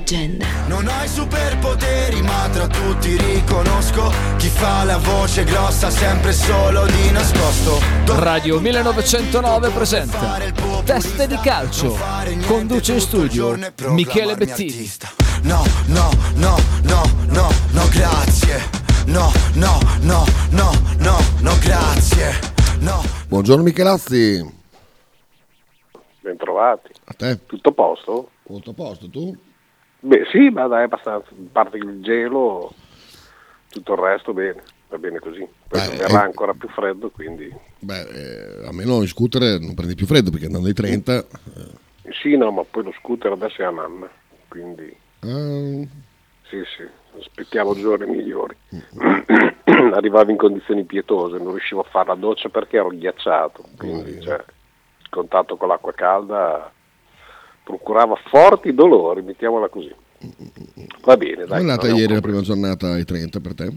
Leggenda. Non ho i superpoteri ma tra tutti riconosco Chi fa la voce grossa sempre solo di nascosto Radio 1909 presenta Teste di calcio. Conduce in studio Michele Bettini. No, no, no, no, no, no, grazie No, no, no, no, no, no, grazie No Buongiorno Michelazzi, Bentrovati. a te, Tutto a posto? tutto a posto, tu? Beh sì, ma dai, abbastanza. A parte il gelo, tutto il resto bene, va bene così. Poi verrà eh. ancora più freddo, quindi... Beh, eh, a meno in scooter non prendi più freddo perché andando ai 30... eh, Sì, no, ma poi lo scooter adesso è a nanna, quindi ah, sì, sì, aspettiamo giorni migliori. Arrivavo in condizioni pietose, non riuscivo a fare la doccia perché ero ghiacciato, quindi Povero. cioè, il contatto con l'acqua calda procurava forti dolori, mettiamola così. Va bene, Come dai. è andata non è un ieri la prima giornata ai 30 per te?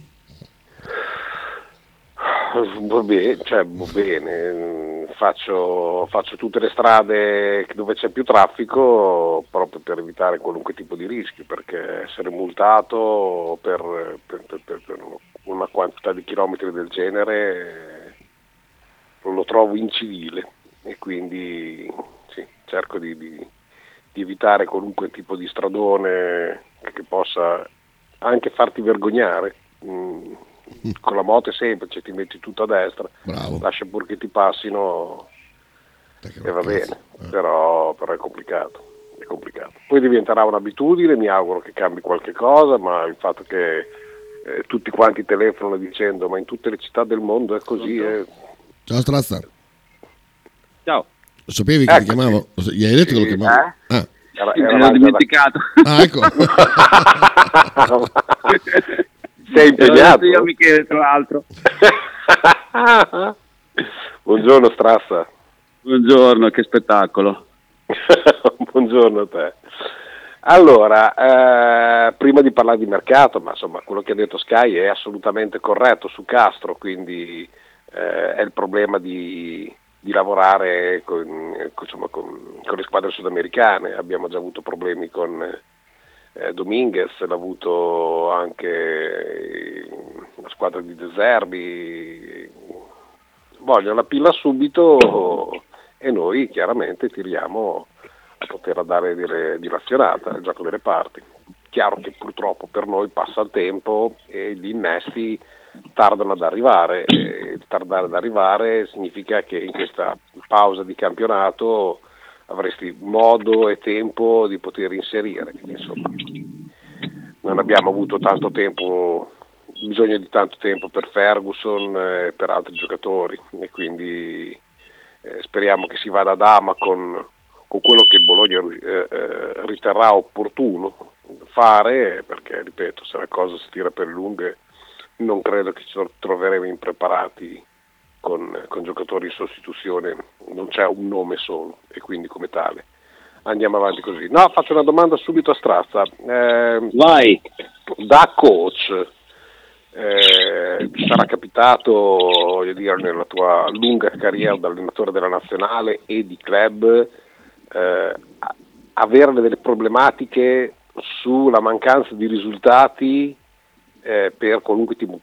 Va bene, cioè, va bene. Faccio, faccio tutte le strade dove c'è più traffico proprio per evitare qualunque tipo di rischio, perché essere multato per, per- per- per- una quantità di chilometri del genere lo trovo incivile e quindi sì, cerco di, di- di evitare qualunque tipo di stradone che possa anche farti vergognare. Mm, Con la moto è semplice, ti metti tutto a destra, Bravo. lascia pur che ti passino e va bene, Eh. però, però è complicato. È complicato. Poi diventerà un'abitudine, mi auguro che cambi qualche cosa, ma il fatto che eh, tutti quanti telefonano dicendo ma in tutte le città del mondo è così, eh, Ciao Strazza, Ciao, lo sapevi che ti chiamavo? Lo sa- Gli hai detto che lo chiamavo? eh? Ah, era, me era l'ho dimenticato. ah, ecco. Sei impegnato? io Michele, tra l'altro. Buongiorno Strassa. Buongiorno, che spettacolo. Buongiorno a te. Allora, eh, prima di parlare di mercato, ma insomma quello che ha detto Sky è assolutamente corretto su Castro, quindi eh, è il problema di, di lavorare con, insomma, con- con le squadre sudamericane. Abbiamo già avuto problemi con eh, Dominguez, l'ha avuto anche la squadra di De Zerbi. Vogliono la pilla subito e noi chiaramente tiriamo a poter dare dire- dilazionata al gioco delle parti. Chiaro che purtroppo per noi passa il tempo e gli innesti tardano ad arrivare. E tardare ad arrivare significa che in questa pausa di campionato avresti modo e tempo di poter inserire. Quindi, insomma, non abbiamo avuto tanto tempo, bisogno di tanto tempo per Ferguson e per altri giocatori e quindi eh, speriamo che si vada ad ama con, con quello che Bologna eh, eh, riterrà opportuno fare perché ripeto se la cosa si tira per lunghe non credo che ci troveremo impreparati con, con giocatori in sostituzione. Non c'è un nome solo e quindi come tale. Andiamo avanti così. No faccio una domanda subito a Strazza. Eh, Vai. da coach eh, ti sarà capitato voglio dire, nella tua lunga carriera da allenatore della nazionale e di club eh, avere delle problematiche sulla mancanza di risultati eh, per qualunque tipo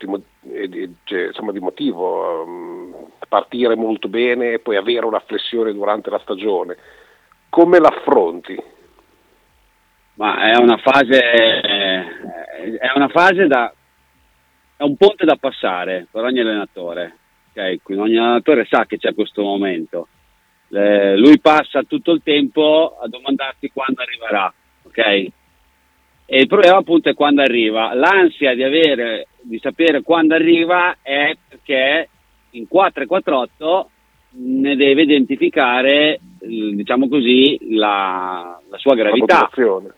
eh, di- cioè, insomma, di motivo, ehm, partire molto bene e poi avere una flessione durante la stagione. Come l'affronti? Ma è una fase, eh, è una fase da, è un ponte da passare per ogni allenatore. ok? Quindi ogni allenatore sa che c'è questo momento. Eh, lui passa tutto il tempo a domandarsi quando arriverà, ok? E il problema appunto è quando arriva. L'ansia di avere, di sapere quando arriva è perché in 448 ne deve identificare, diciamo così, la, la sua La gravità. motivazione?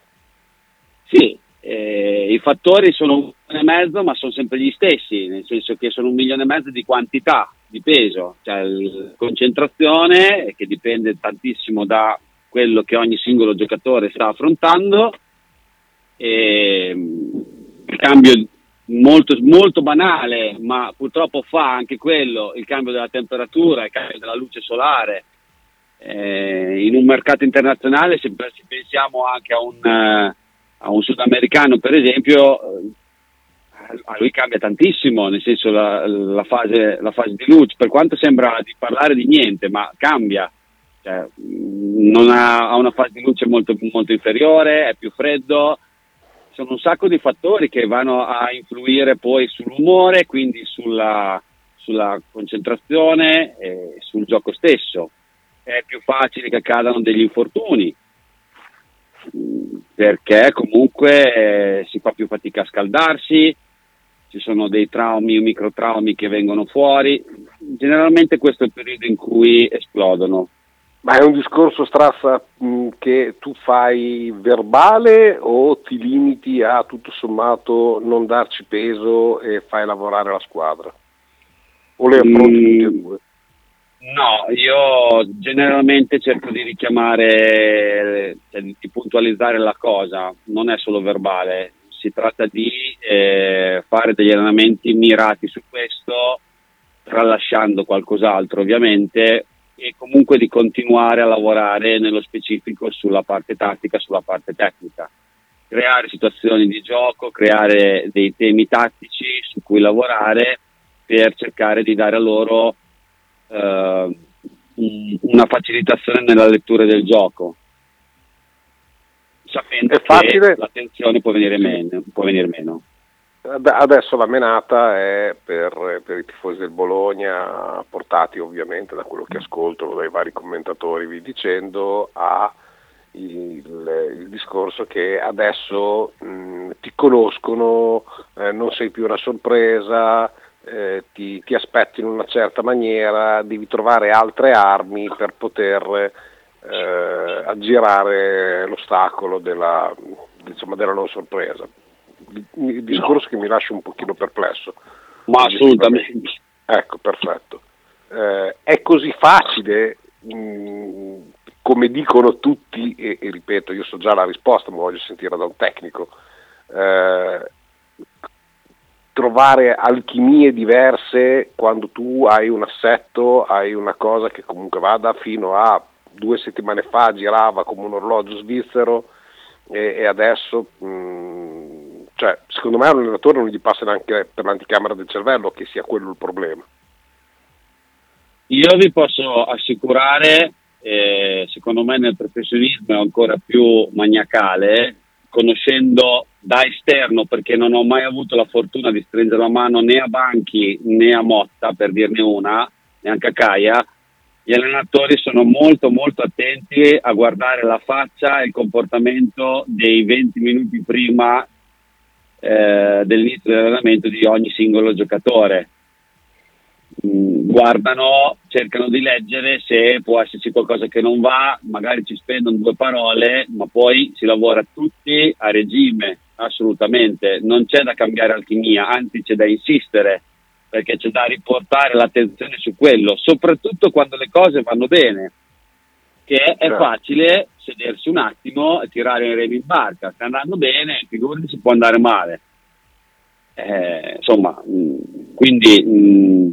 Sì, eh, i fattori sono un milione e mezzo, ma sono sempre gli stessi, nel senso che sono un milione e mezzo di quantità, di peso, cioè il- concentrazione che dipende tantissimo da quello che ogni singolo giocatore sta affrontando, e, mm, il cambio molto, molto banale, ma purtroppo fa anche quello, il cambio della temperatura, il cambio della luce solare. Eh, in un mercato internazionale, se pensiamo anche a un, eh, a un sudamericano per esempio eh, a lui cambia tantissimo, nel senso la, la, fase, la fase di luce, per quanto sembra di parlare di niente, ma cambia. Cioè, ha, ha, una fase di luce molto, molto inferiore, è più freddo, sono un sacco di fattori che vanno a influire poi sull'umore, quindi sulla, sulla concentrazione e sul gioco stesso. È più facile che accadano degli infortuni perché comunque eh, si fa più fatica a scaldarsi, ci sono dei traumi o microtraumi che vengono fuori. Generalmente questo è il periodo in cui esplodono. Ma è un discorso strassa mh, che tu fai verbale o ti limiti a tutto sommato non darci peso e fai lavorare la squadra? O le affronti mm, tutte e due? No, io generalmente cerco di richiamare, cioè di puntualizzare la cosa, non è solo verbale, si tratta di eh, fare degli allenamenti mirati su questo, tralasciando qualcos'altro ovviamente, e comunque di continuare a lavorare nello specifico sulla parte tattica, sulla parte tecnica. Creare situazioni di gioco, creare dei temi tattici su cui lavorare per cercare di dare a loro eh, una facilitazione nella lettura del gioco sapendo che l'attenzione può venire, meno, può venire meno. Adesso la menata è per, per, i tifosi del Bologna, portati ovviamente da quello che ascolto dai vari commentatori vi dicendo, a il, il discorso che adesso mh, ti conoscono, eh, non sei più una sorpresa, eh, ti, ti aspetti in una certa maniera, devi trovare altre armi per poter eh, aggirare l'ostacolo della, diciamo, della non sorpresa. Il discorso no. che mi lascia un pochino perplesso. Ma assolutamente. Ecco, perfetto. Eh, è così facile, mh, mm, come dicono tutti, e, e, ripeto, io so già la risposta, ma voglio sentire da un tecnico, eh, trovare alchimie diverse quando tu hai un assetto, hai una cosa che comunque vada fino a due settimane fa girava come un orologio svizzero e, e adesso mh, mm, cioè, secondo me all'allenatore non gli passa neanche per l'anticamera del cervello che sia quello il problema. Io vi posso assicurare, eh, secondo me nel professionismo è ancora più maniacale, conoscendo da esterno perché non ho mai avuto la fortuna di stringere la mano né a Banchi né a Motta per dirne una, neanche a Caia, gli allenatori sono molto molto attenti a guardare la faccia e il comportamento dei 20 minuti prima eh, dell'inizio dell'allenamento di ogni singolo giocatore. Mm, guardano, cercano di leggere se può esserci qualcosa che non va, magari ci spendono due parole, ma poi si lavora tutti a regime, assolutamente. Non c'è da cambiare alchimia, anzi c'è da insistere perché c'è da riportare l'attenzione su quello, soprattutto quando le cose vanno bene, che è certo. facile sedersi un attimo e tirare i remi in barca, sta andando bene, figurati si può andare male. Eh, insomma, mh, mm, quindi mh, mm,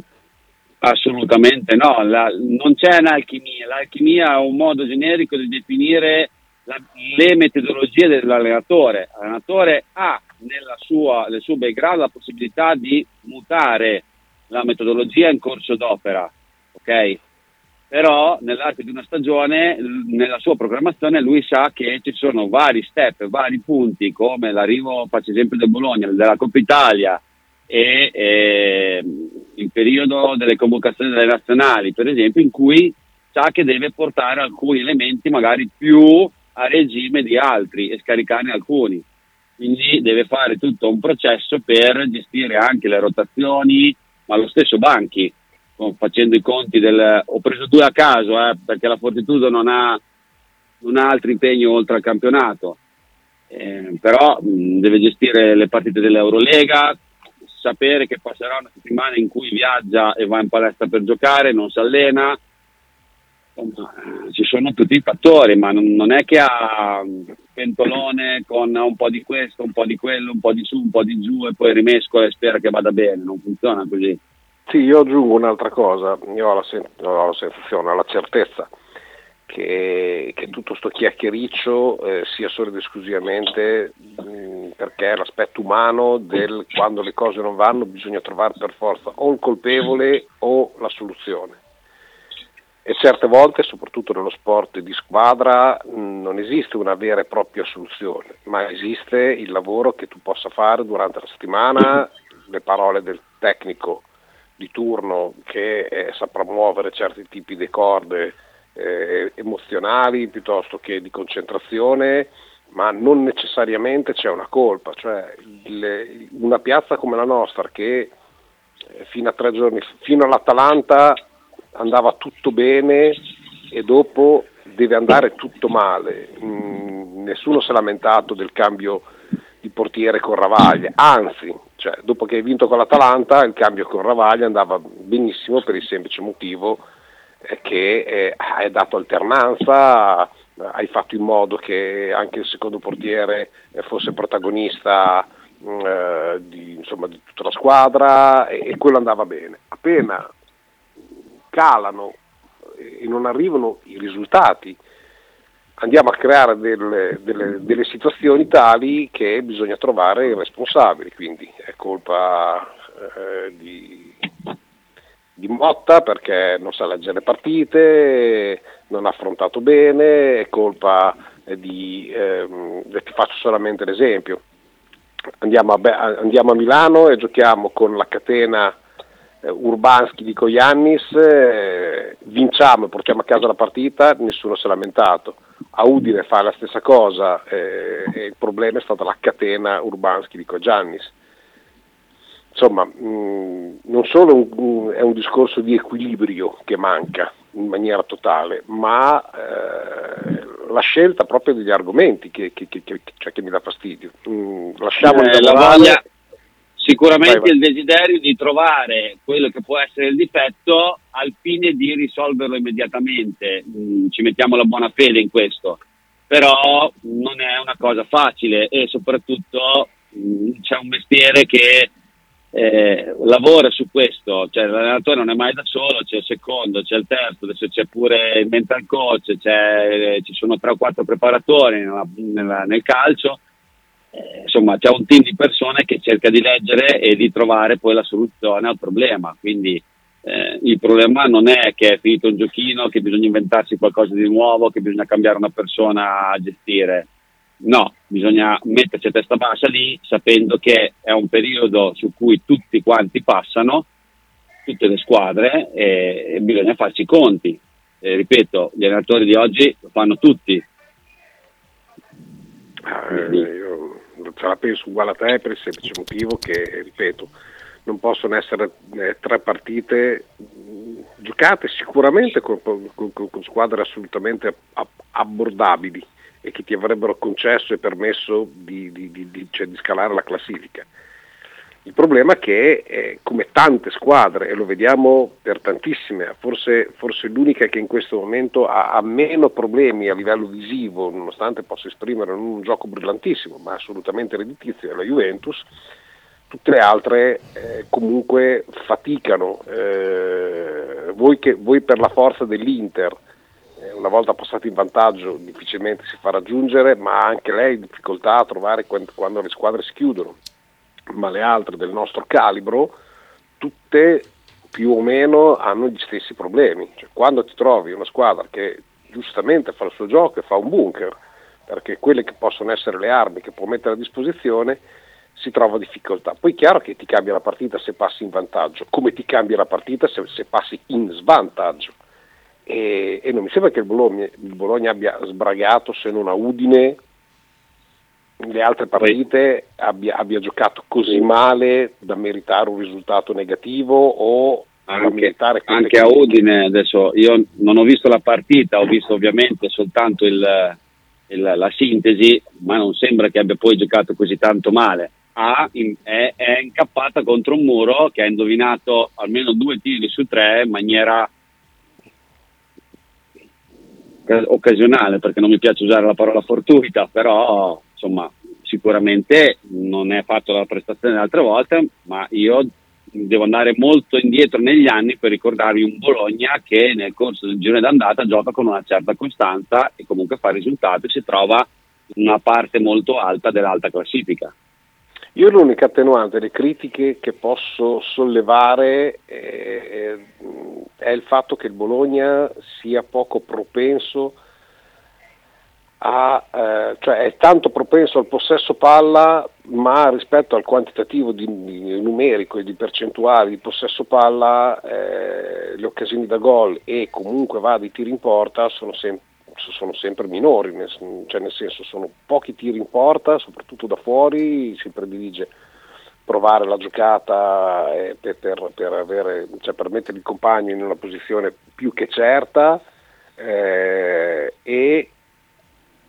assolutamente no, la, non c'è un'alchimia, l'alchimia è un modo generico di definire la, le metodologie dell'allenatore. L'allenatore ha nella sua, nel suo background la possibilità di mutare la metodologia in corso d'opera, ok? Però nell'arco di una stagione, nella sua programmazione, lui sa che ci sono vari step, vari punti, come l'arrivo, faccio esempio del Bologna, della Coppa Italia e, e il periodo delle convocazioni delle nazionali, per esempio, in cui sa che deve portare alcuni elementi magari più a regime di altri e scaricarne alcuni. Quindi deve fare tutto un processo per gestire anche le rotazioni, ma lo stesso Banchi, facendo i conti del... ho preso due a caso eh, perché la Fortitudo non ha, non ha altri impegni oltre al campionato, eh, però mh, deve gestire le partite dell'Eurolega, sapere che passerà una settimana in cui viaggia e va in palestra per giocare, non si allena, Insomma, ci sono tutti i fattori, ma non, non, è che ha pentolone con un po' di questo, un po' di quello, un po' di su, un po' di giù e poi rimescola e spera che vada bene, non funziona così. Sì, io aggiungo un'altra cosa, io ho la, sen- ho la sensazione, ho la certezza che, che tutto sto chiacchiericcio eh, sia solo ed esclusivamente mh, perché l'aspetto umano del quando le cose non vanno bisogna trovare per forza o il colpevole o la soluzione. E certe volte, soprattutto nello sport di squadra, mh, non esiste una vera e propria soluzione, ma esiste il lavoro che tu possa fare durante la settimana, le parole del tecnico di turno che eh, saprà muovere certi tipi di corde eh, emozionali piuttosto che di concentrazione, ma non necessariamente c'è una colpa. Cioè, il, una piazza come la nostra che eh, fino a tre giorni, fino all'Atalanta andava tutto bene e dopo deve andare tutto male. Mm, nessuno si è lamentato del cambio di portiere con Ravaglia, anzi, cioè, dopo che hai vinto con l'Atalanta il cambio con Ravaglia andava benissimo per il semplice motivo che eh, hai dato alternanza, hai fatto in modo che anche il secondo portiere eh, fosse protagonista mm, eh, di, insomma, di, tutta la squadra e, e, quello andava bene. Appena calano e non arrivano i risultati, andiamo a creare delle, delle, delle situazioni tali che bisogna trovare i responsabili, quindi è colpa eh, di di Motta perché non sa leggere le partite, non ha affrontato bene, è colpa di, ehm, ti faccio solamente l'esempio, andiamo a, andiamo a, Milano e giochiamo con la catena eh, Urbanski di Koyannis, eh, vinciamo e portiamo a casa la partita, nessuno si è lamentato. A Udine fa la stessa cosa eh, e il problema è stata la catena Urbanski di Koyannis insomma, mh, mm, non solo un, è un discorso di equilibrio che manca in maniera totale, ma eh, la scelta proprio degli argomenti che, che, che, cioè che mi dà fastidio. Mm, lasciamo eh, la voglia, sicuramente vai, vai. il desiderio di trovare quello che può essere il difetto al fine di risolverlo immediatamente. Mm, ci mettiamo la buona fede in questo, però non è una cosa facile e soprattutto mm, c'è un mestiere che eh, lavora su questo, cioè l'allenatore non è mai da solo, c'è il secondo, c'è il terzo, adesso c'è pure il mental coach, ci sono tre o quattro preparatori nella, nella, nel calcio, eh, insomma c'è un team di persone che cerca di leggere e di trovare poi la soluzione al problema, quindi eh, il problema non è che è finito un giochino, che bisogna inventarsi qualcosa di nuovo, che bisogna cambiare una persona a gestire, No, bisogna metterci a testa bassa lì sapendo che è un periodo su cui tutti quanti passano, tutte le squadre, e, e bisogna farci i conti. E, ripeto, gli allenatori di oggi lo fanno tutti. Eh, io ce la penso uguale a te per il semplice motivo che, ripeto, non possono essere eh, tre partite giocate sicuramente con, con, con squadre assolutamente abbordabili e che ti avrebbero concesso e permesso di, di, di, cioè di scalare la classifica. Il problema è che, eh, come tante squadre, e lo vediamo per tantissime, forse, forse l'unica che in questo momento ha, ha, meno problemi a livello visivo, nonostante possa esprimere un gioco brillantissimo, ma assolutamente redditizio, è la Juventus, tutte le altre eh, comunque faticano. Eh, voi, che, voi per la forza dell'Inter, eh, una volta passato in vantaggio difficilmente si fa raggiungere, ma anche lei ha difficoltà a trovare quando le squadre si chiudono. Ma le altre del nostro calibro, tutte più o meno hanno gli stessi problemi. Cioè, quando ti trovi una squadra che giustamente fa il suo gioco e fa un bunker, perché quelle che possono essere le armi che può mettere a disposizione, si trova difficoltà. Poi è chiaro che ti cambia la partita se passi in vantaggio, come ti cambia la partita se, se passi in svantaggio e, e non mi sembra che il Bologna, il Bologna, abbia sbragato se non a Udine le altre partite abbia, abbia, giocato così male da meritare un risultato negativo o anche, anche a Udine adesso io non ho visto la partita ho visto ovviamente soltanto il, il, la sintesi ma non sembra che abbia poi giocato così tanto male. Ha, è, è incappata contro un muro che ha indovinato almeno due tiri su tre in maniera occasionale perché non mi piace usare la parola fortuita, però insomma sicuramente non è fatto la prestazione delle altre volte, ma io devo andare molto indietro negli anni per ricordarvi un Bologna che nel corso del girone d'andata gioca con una certa costanza e comunque fa risultati e si trova in una parte molto alta dell'alta classifica. Io l'unica attenuante, le critiche che posso sollevare è, è il fatto che il Bologna sia poco propenso a, eh, cioè è tanto propenso al possesso palla, ma rispetto al quantitativo di, di numerico e di percentuali di possesso palla, eh, le occasioni da gol e comunque va di tiri in porta sono sempre sono sempre minori, nel, cioè nel senso sono pochi tiri in porta, soprattutto da fuori, si predilige provare la giocata eh, per, per, per, avere, cioè per mettere il compagno in una posizione più che certa eh, e,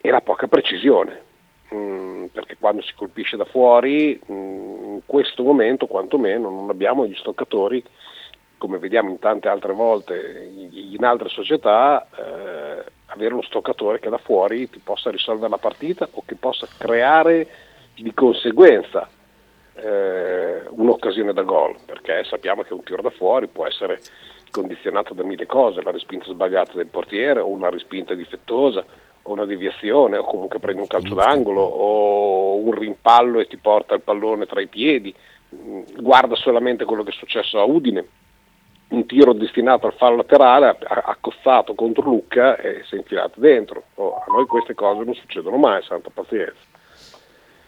e, la poca precisione. Mm, perché quando si colpisce da fuori, mm, in questo momento quantomeno non abbiamo gli stoccatori come vediamo in tante altre volte in altre società, eh, avere uno stoccatore che da fuori ti possa risolvere la partita o che possa creare di conseguenza eh, un'occasione da gol, perché sappiamo che un tiro da fuori può essere condizionato da mille cose, la respinta sbagliata del portiere o una respinta difettosa una deviazione o comunque prendi un calcio d'angolo o un rimpallo e ti porta il pallone tra i piedi. Guarda solamente quello che è successo a Udine un tiro destinato al fallo laterale, ha accossato contro Lucca e si è infilato dentro. Oh, a noi queste cose non succedono mai, santa pazienza.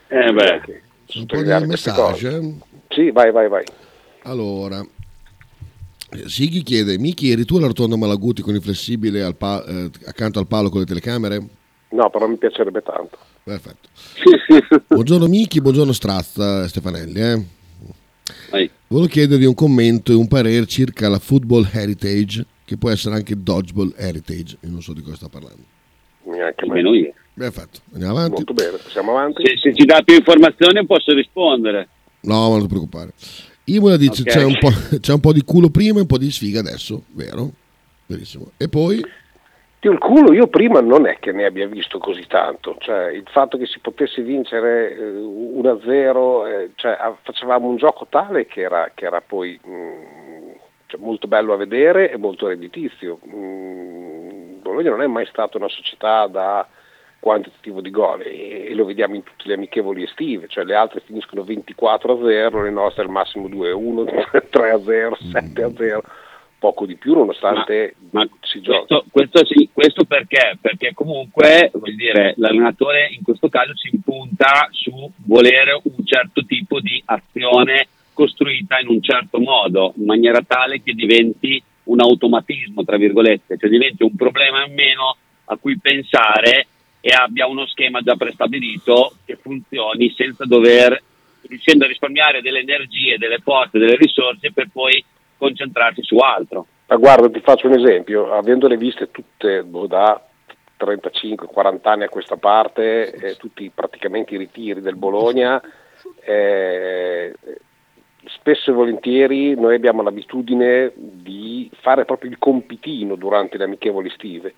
Eh beh, un po' di messaggio. Sì, vai, vai, vai. Allora, Sighi chiede, Miki, eri tu alla rotonda Malaguti con il flessibile al pa- eh, accanto al palo con le telecamere? No, però mi piacerebbe tanto. Perfetto. buongiorno Miki, buongiorno Strazza Stefanelli. Eh? Volevo chiedervi un commento e un parere circa la football heritage, che può essere anche dodgeball heritage, io non so di cosa sta parlando. Neanche Nemmeno io. Perfetto, andiamo avanti. Molto bene, passiamo avanti. Se, se, ci dà più informazioni posso rispondere. No, non ti preoccupare. Imola dice okay. c'è, un c'è, un po', di culo prima e un po' di sfiga adesso, vero? Verissimo. E poi? il culo io prima non è che ne abbia visto così tanto, cioè il fatto che si potesse vincere eh, 1-0, eh, cioè, facevamo un gioco tale che era, che era poi mh, mm, cioè, molto bello a vedere e molto redditizio. Mm, Bologna non è mai stata una società da quantitativo di gol e, e, lo vediamo in tutte le amichevoli estive, cioè le altre finiscono 24-0, le nostre al massimo 2-1, 3-0, 7-0 poco di più nonostante ma, ma si giochi. Questo, sì, questo, perché? Perché comunque vuol dire, l'allenatore in questo caso si impunta su volere un certo tipo di azione costruita in un certo modo, in maniera tale che diventi un automatismo, tra virgolette, cioè diventi un problema in meno a cui pensare e abbia uno schema già prestabilito che funzioni senza dover riuscendo a risparmiare delle energie, delle forze, delle risorse per poi concentrarsi su altro. Ma guarda, ti faccio un esempio, avendole viste tutte boh, da 35-40 anni a questa parte, eh, tutti praticamente i ritiri del Bologna, eh, spesso e volentieri noi abbiamo l'abitudine di fare proprio il compitino durante le amichevoli estive.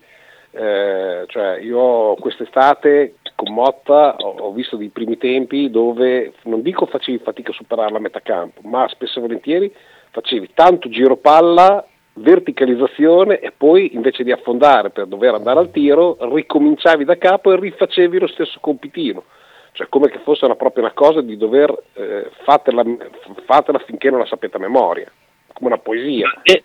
Eh, cioè io quest'estate con Motta ho, visto dei primi tempi dove non dico facevi fatica a superare la metà campo, ma spesso e volentieri facevi tanto giro palla, verticalizzazione e poi invece di affondare per dover andare al tiro, ricominciavi da capo e rifacevi lo stesso compitino. Cioè come che fosse una, proprio una cosa di dover eh, fatela, fatela finché non la sapete a memoria, come una poesia. De-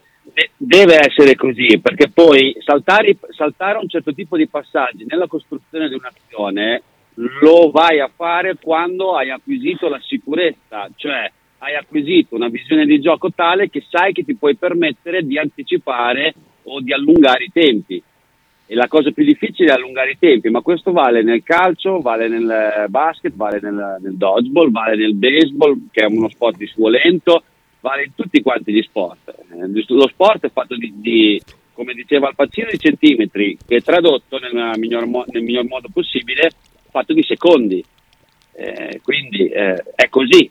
deve essere così, perché poi saltare, saltare un certo tipo di passaggi nella costruzione di un'azione lo vai a fare quando hai acquisito la sicurezza, cioè hai acquisito una visione di gioco tale che sai che ti puoi permettere di anticipare o di allungare i tempi. E la cosa più difficile è allungare i tempi, ma questo vale nel calcio, vale nel basket, vale nel, nel dodgeball, vale nel baseball, che è uno sport di suo lento, vale in tutti quanti gli sport. Eh, lo sport è fatto di, di come diceva il Pacino, di centimetri, che è tradotto nel miglior, mo- nel miglior modo possibile, fatto di secondi. Eh, quindi eh, è così,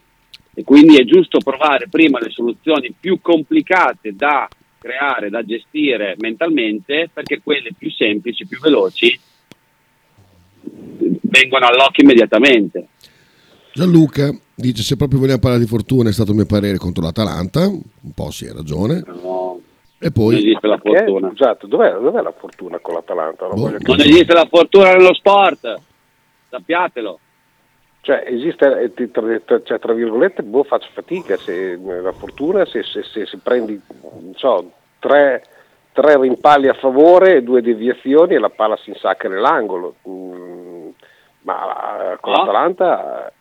e quindi è giusto provare prima le soluzioni più complicate da creare, da gestire mentalmente, perché quelle più semplici, più veloci vengono all'occhio immediatamente. Gianluca dice se proprio vogliamo parlare di fortuna è stato il mio parere contro l'Atalanta, un po' sì, ha ragione. No, E non poi esiste la fortuna. Scusate, dov'è, dov'è la fortuna con l'Atalanta? Non Boh. Non esiste la fortuna nello sport, sappiatelo. Cioè, esiste, eh, ti- tra, tra- cioè, tra virgolette, boh, faccio fatica se eh, la fortuna, se, se, se, se prendi, non so, tre, tre rimpalli a favore due deviazioni e la palla si insacca nell'angolo. Mm, ma eh, con No. l'Atalanta...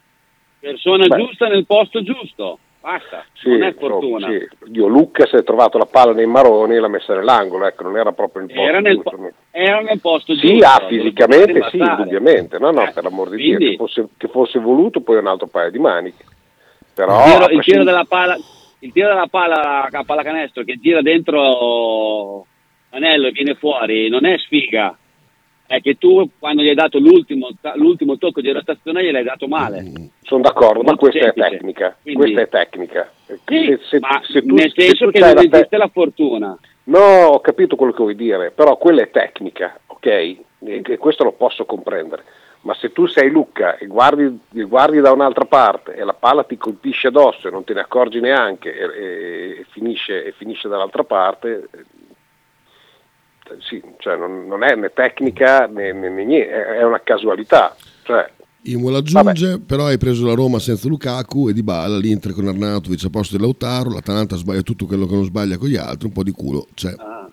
Persona Beh. giusta nel posto giusto, basta, Sì, non è fortuna. sì. Dio, Lucca si è trovato la palla nei maroni e l'ha messa nell'angolo, ecco, non era proprio il posto Era nel, giusto. po- era nel posto Sì, giusto. ah, fisicamente sì, indubbiamente, no, no, Eh, per l'amor di quindi, Dio, che fosse, che fosse voluto poi un altro paio di maniche. Però, il, tiro, il tiro della palla, il tiro della palla a pallacanestro che gira dentro l'anello e viene fuori non è sfiga. È che tu quando gli hai dato l'ultimo, l'ultimo tocco di rotazione gliel'hai dato male. Sono d'accordo, ma questa è tecnica. Quindi- Questa è tecnica. Sì, Se- se- ma se tu- nel se senso tu che non la te- esiste la fortuna. No, ho capito quello che vuoi dire, però quella è tecnica, ok? E, e questo lo posso comprendere. Ma se tu sei Lucca e guardi, e guardi da un'altra parte e la palla ti colpisce addosso e non te ne accorgi neanche e, e- e finisce, e finisce dall'altra parte, sì, cioè non, non è né tecnica né, né- né niente, è è una casualità. Cioè, Imola aggiunge, però hai preso la Roma senza Lukaku e Di Bala, l'Inter con Arnautovic a posto di Lautaro, l'Atalanta sbaglia tutto quello che non sbaglia con gli altri, un po' di culo c'è. Ah.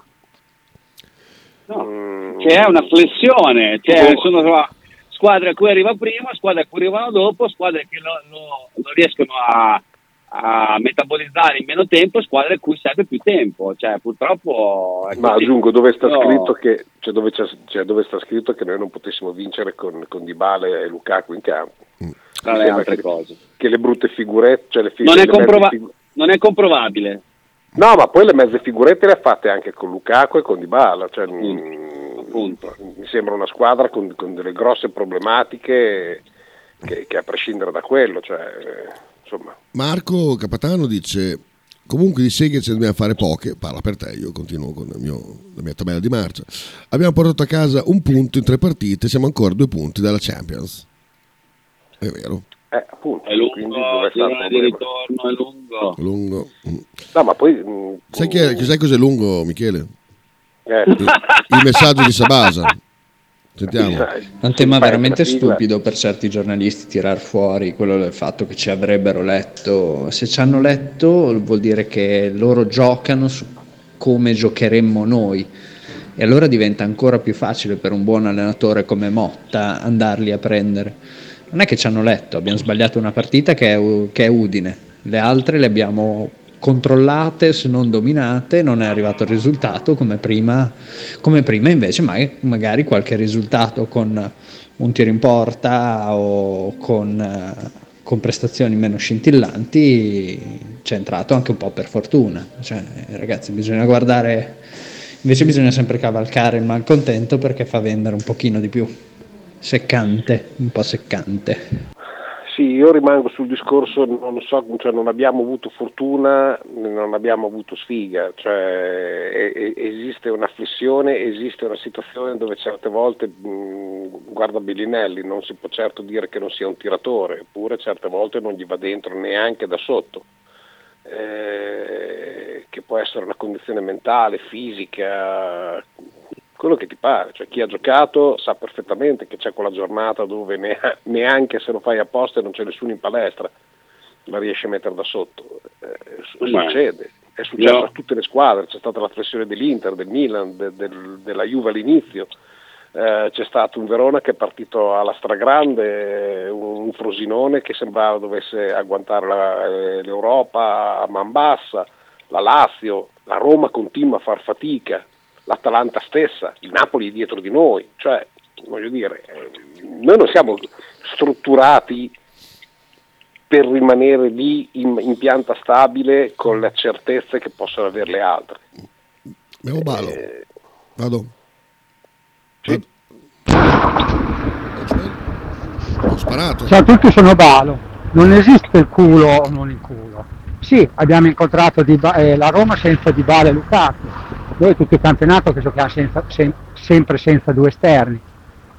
No, mm, c'è una flessione, cioè Boh. sono squadre a cui arriva prima, squadre a cui arrivano dopo, squadre che lo riescono a, a metabolizzare in meno tempo, squadre a cui serve più tempo. Cioè, purtroppo è Ma così. aggiungo dove sta, scritto che, cioè dove, c'è- cioè dove sta scritto che noi non potessimo vincere con, con Dybala e Lukaku in campo. tra Mi le altre che, cose. che le brutte figurette, cioè le fi- Non è, comprova- figu- non è comprovabile. No, ma poi le mezze figurette le ha fatte anche con Lukaku e con Dybala, cioè, mm, appunto. mi sembra una squadra con, con delle grosse problematiche che, che a prescindere da quello, cioè, insomma, Marco Capatano dice comunque di seghe ce ne dobbiamo fare poche, parla per te, io continuo con il mio- la mia tabella di marcia. Abbiamo portato a casa un punto in tre partite, siamo ancora a due punti dalla Champions. È vero, eh, appunto, È lungo, dove girone di ritorno è lungo. è lungo. Mm. No, ma poi... mm, Sai, che, che sai cos'è lungo, Michele? eh, Il, il messaggio di Sabasa. Sentiamo. un tema veramente stupido per certi giornalisti tirar fuori quello del fatto che ci avrebbero letto. Se ci hanno letto vuol dire che loro giocano su come giocheremmo noi. E allora diventa ancora più facile per un buon allenatore come Motta andarli a prendere. Non è che ci hanno letto, abbiamo sbagliato una partita che è, che è Udine, le altre le abbiamo controllate se non dominate, non è arrivato il risultato come prima, come prima invece ma- magari qualche risultato con un tiro in porta o con, eh, con prestazioni meno scintillanti c'è entrato anche un po' per fortuna. Cioè, ragazzi, bisogna guardare, invece bisogna sempre cavalcare il malcontento perché fa vendere un pochino di più. Seccante, un po' seccante. Sì, io rimango sul discorso, non so, cioè non abbiamo avuto fortuna, non abbiamo avuto sfiga, cioè e- esiste una flessione, esiste una situazione dove certe volte, mh, guarda Bellinelli, non si può certo dire che non sia un tiratore, eppure certe volte non gli va dentro neanche da sotto, Eh, che può essere una condizione mentale, fisica, quello che ti pare, cioè chi ha giocato sa perfettamente che c'è quella giornata dove nea- neanche se lo fai apposta e non c'è nessuno in palestra, la riesci a mettere da sotto. Eh, succede, è successo io- a tutte le squadre, c'è stata la flessione dell'Inter, del Milan, de- del- della Juve all'inizio. Eh, c'è stato un Verona che è partito alla stragrande, un, un Frosinone che sembrava dovesse agguantare la- eh, l'Europa a man bassa, la Lazio, la Roma continua a far fatica, l'Atalanta stessa, il Napoli è dietro di noi, cioè voglio dire, eh, noi non siamo strutturati per rimanere lì in, in pianta stabile con le certezze che possono avere le altre. Abbiamo Balo. Eh, Vado. sì. Vado. Ho sparato. Ciao a tutti, sono Balo. Non esiste il culo o non il culo. Sì, abbiamo incontrato Di Ba- eh, la Roma senza Di Bale e Lukaku. Noi tutto il campionato che giochiamo senza- sem- sempre senza due esterni.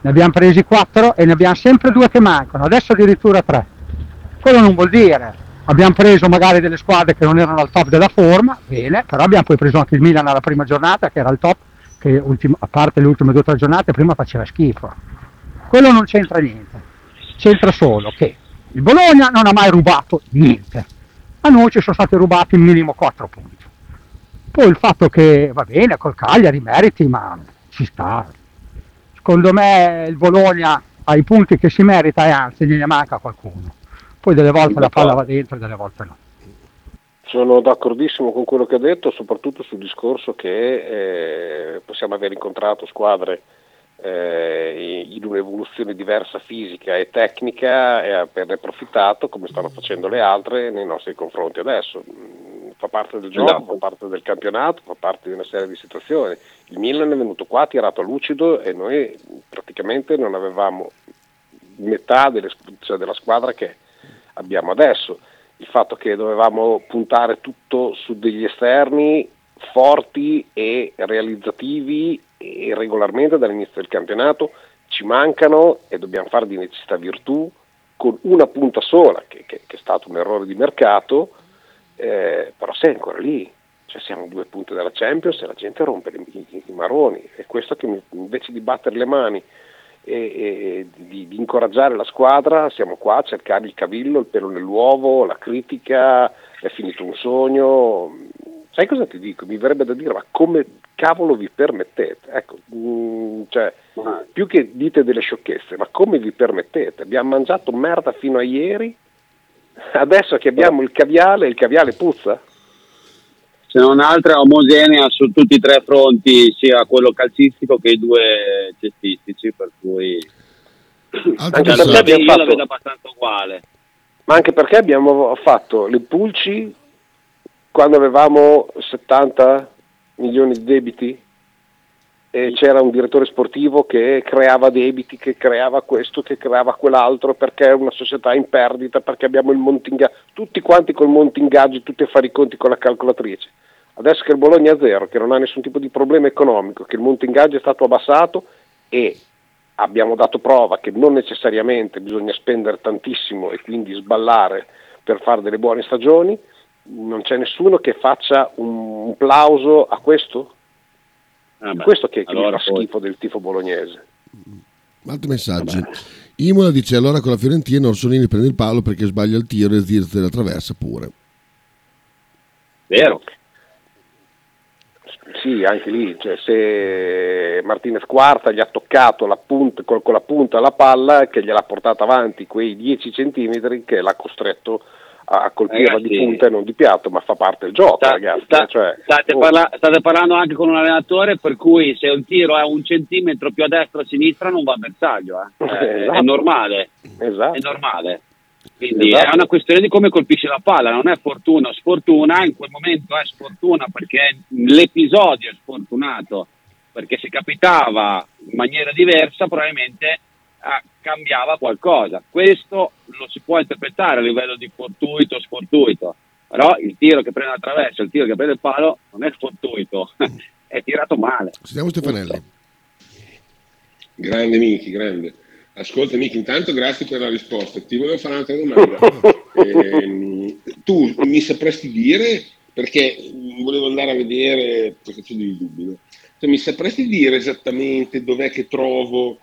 Ne abbiamo presi quattro e ne abbiamo sempre due che mancano, adesso addirittura tre. Quello non vuol dire abbiamo preso magari delle squadre che non erano al top della forma, bene, però abbiamo poi preso anche il Milan alla prima giornata che era al top, che ultimo, a parte le ultime due o tre giornate prima faceva schifo. Quello non c'entra niente, c'entra solo che il Bologna non ha mai rubato niente, a noi ci sono stati rubati minimo 4 punti. Poi il fatto che va bene col Cagliari meriti, ma ci sta. Secondo me il Bologna ha i punti che si merita e anzi gliene manca qualcuno poi delle volte la palla va dentro e delle volte no. Sono d'accordissimo con quello che ha detto, soprattutto sul discorso che eh, possiamo aver incontrato squadre eh, in un'evoluzione diversa fisica e tecnica e averne approfittato come stanno facendo le altre nei nostri confronti adesso. Fa parte del gioco, esatto. fa parte del campionato, fa parte di una serie di situazioni. Il Milan è venuto qua tirato a lucido e noi praticamente non avevamo metà delle, cioè della squadra che abbiamo adesso. Il fatto che dovevamo puntare tutto su degli esterni forti e realizzativi e regolarmente dall'inizio del campionato ci mancano e dobbiamo fare di necessità virtù con una punta sola, che, che, che è stato un errore di mercato, eh, però sei ancora lì, cioè siamo due punti dalla Champions e la gente rompe i, i, i maroni, è questo che invece di battere le mani e, e di, di, incoraggiare la squadra, siamo qua a cercare il cavillo, il pelo nell'uovo, la critica, è finito un sogno. Sai cosa ti dico? Mi verrebbe da dire, ma come cavolo vi permettete? Ecco, mh, mm, cioè, più che dite delle sciocchezze, ma come vi permettete? Abbiamo mangiato merda fino a ieri, adesso che abbiamo il caviale, il caviale puzza? se non altro è omogenea su tutti i tre fronti, sia quello calcistico che i due cestistici, per cui anche perché io abbiamo la fatto, vedo abbastanza uguale. Ma anche perché abbiamo fatto le pulci quando avevamo 70 milioni di debiti e c'era un direttore sportivo che creava debiti, che creava questo, che creava quell'altro, perché è una società in perdita, perché abbiamo il monte ingaggi, tutti quanti col monte ingaggi, tutti a fare i conti con la calcolatrice. Adesso che il Bologna è zero, che non ha nessun tipo di problema economico, che il monte ingaggi è stato abbassato e abbiamo dato prova che non necessariamente bisogna spendere tantissimo e quindi sballare per fare delle buone stagioni, non c'è nessuno che faccia un, un plauso a questo? Ah questo che, che allora mi fa poi... schifo del tifo bolognese. Altri messaggi. Vabbè. Imola dice allora con la Fiorentina Orsolini prende il palo perché sbaglia il tiro e Zirze la traversa pure. Vero. Sì, anche lì, cioè, se Martinez Quarta gli ha toccato la punta, con, con la punta la palla che gliel'ha portata avanti quei 10 centimetri che l'ha costretto a colpirla ragazzi, di punta e non di piatto, ma fa parte del gioco, sta, ragazzi. Sta, cioè, state, oh. parla- state, parlando anche con un allenatore per cui se un tiro è un centimetro più a destra o a sinistra non va a bersaglio, eh. è, esatto. è normale. Esatto. È normale. Quindi esatto. è una questione di come colpisce la palla, non è fortuna o sfortuna, in quel momento è sfortuna perché l'episodio è sfortunato, perché se capitava in maniera diversa probabilmente ah, cambiava qualcosa. Questo lo si può interpretare a livello di fortuito o sfortuito, però il tiro che prende attraverso, il tiro che prende il palo non è fortuito, è tirato male. Sentiamo Stefanelli. Grande Michi, grande. Ascolta Michi, intanto grazie per la risposta. Ti volevo fare un'altra domanda. eh, tu mi sapresti dire, perché volevo andare a vedere, perché ho dei dubbi, no? cioè, mi sapresti dire esattamente dov'è che trovo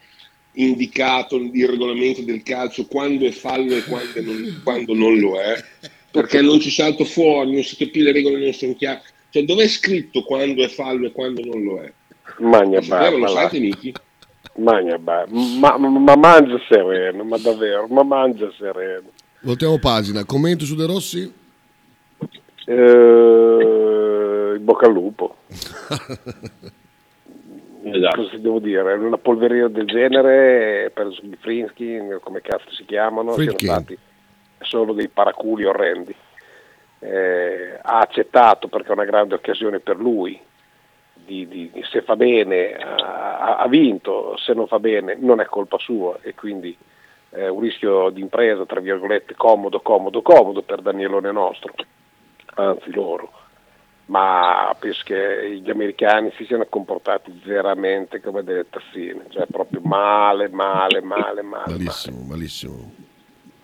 indicato il regolamento del calcio quando è fallo e quando non, quando non lo è, perché non ci salto fuori, non si capisce, le regole non sono chiare. Cioè, dove è scritto quando è fallo e quando non lo è? Magna ba, lo sapete, Niki? Magna ma, ma, ma, mangia sereno, ma davvero, ma mangia sereno. Voltiamo pagina, commento su De Rossi? Eh, bocca al lupo. esatto. cosa devo dire? Una polverina del genere per Sgifrinsky, come cazzo si chiamano, sono stati solo dei paraculi orrendi. Eh, ha accettato perché è una grande occasione per lui. Di, di, se fa bene ha, ha, vinto, se non fa bene non è colpa sua e quindi è un rischio di impresa, tra virgolette, comodo, comodo, comodo per Danielone nostro, anzi loro ma penso che gli americani si siano comportati veramente come delle tazzine, cioè proprio male, male, male, male. Malissimo, male. malissimo.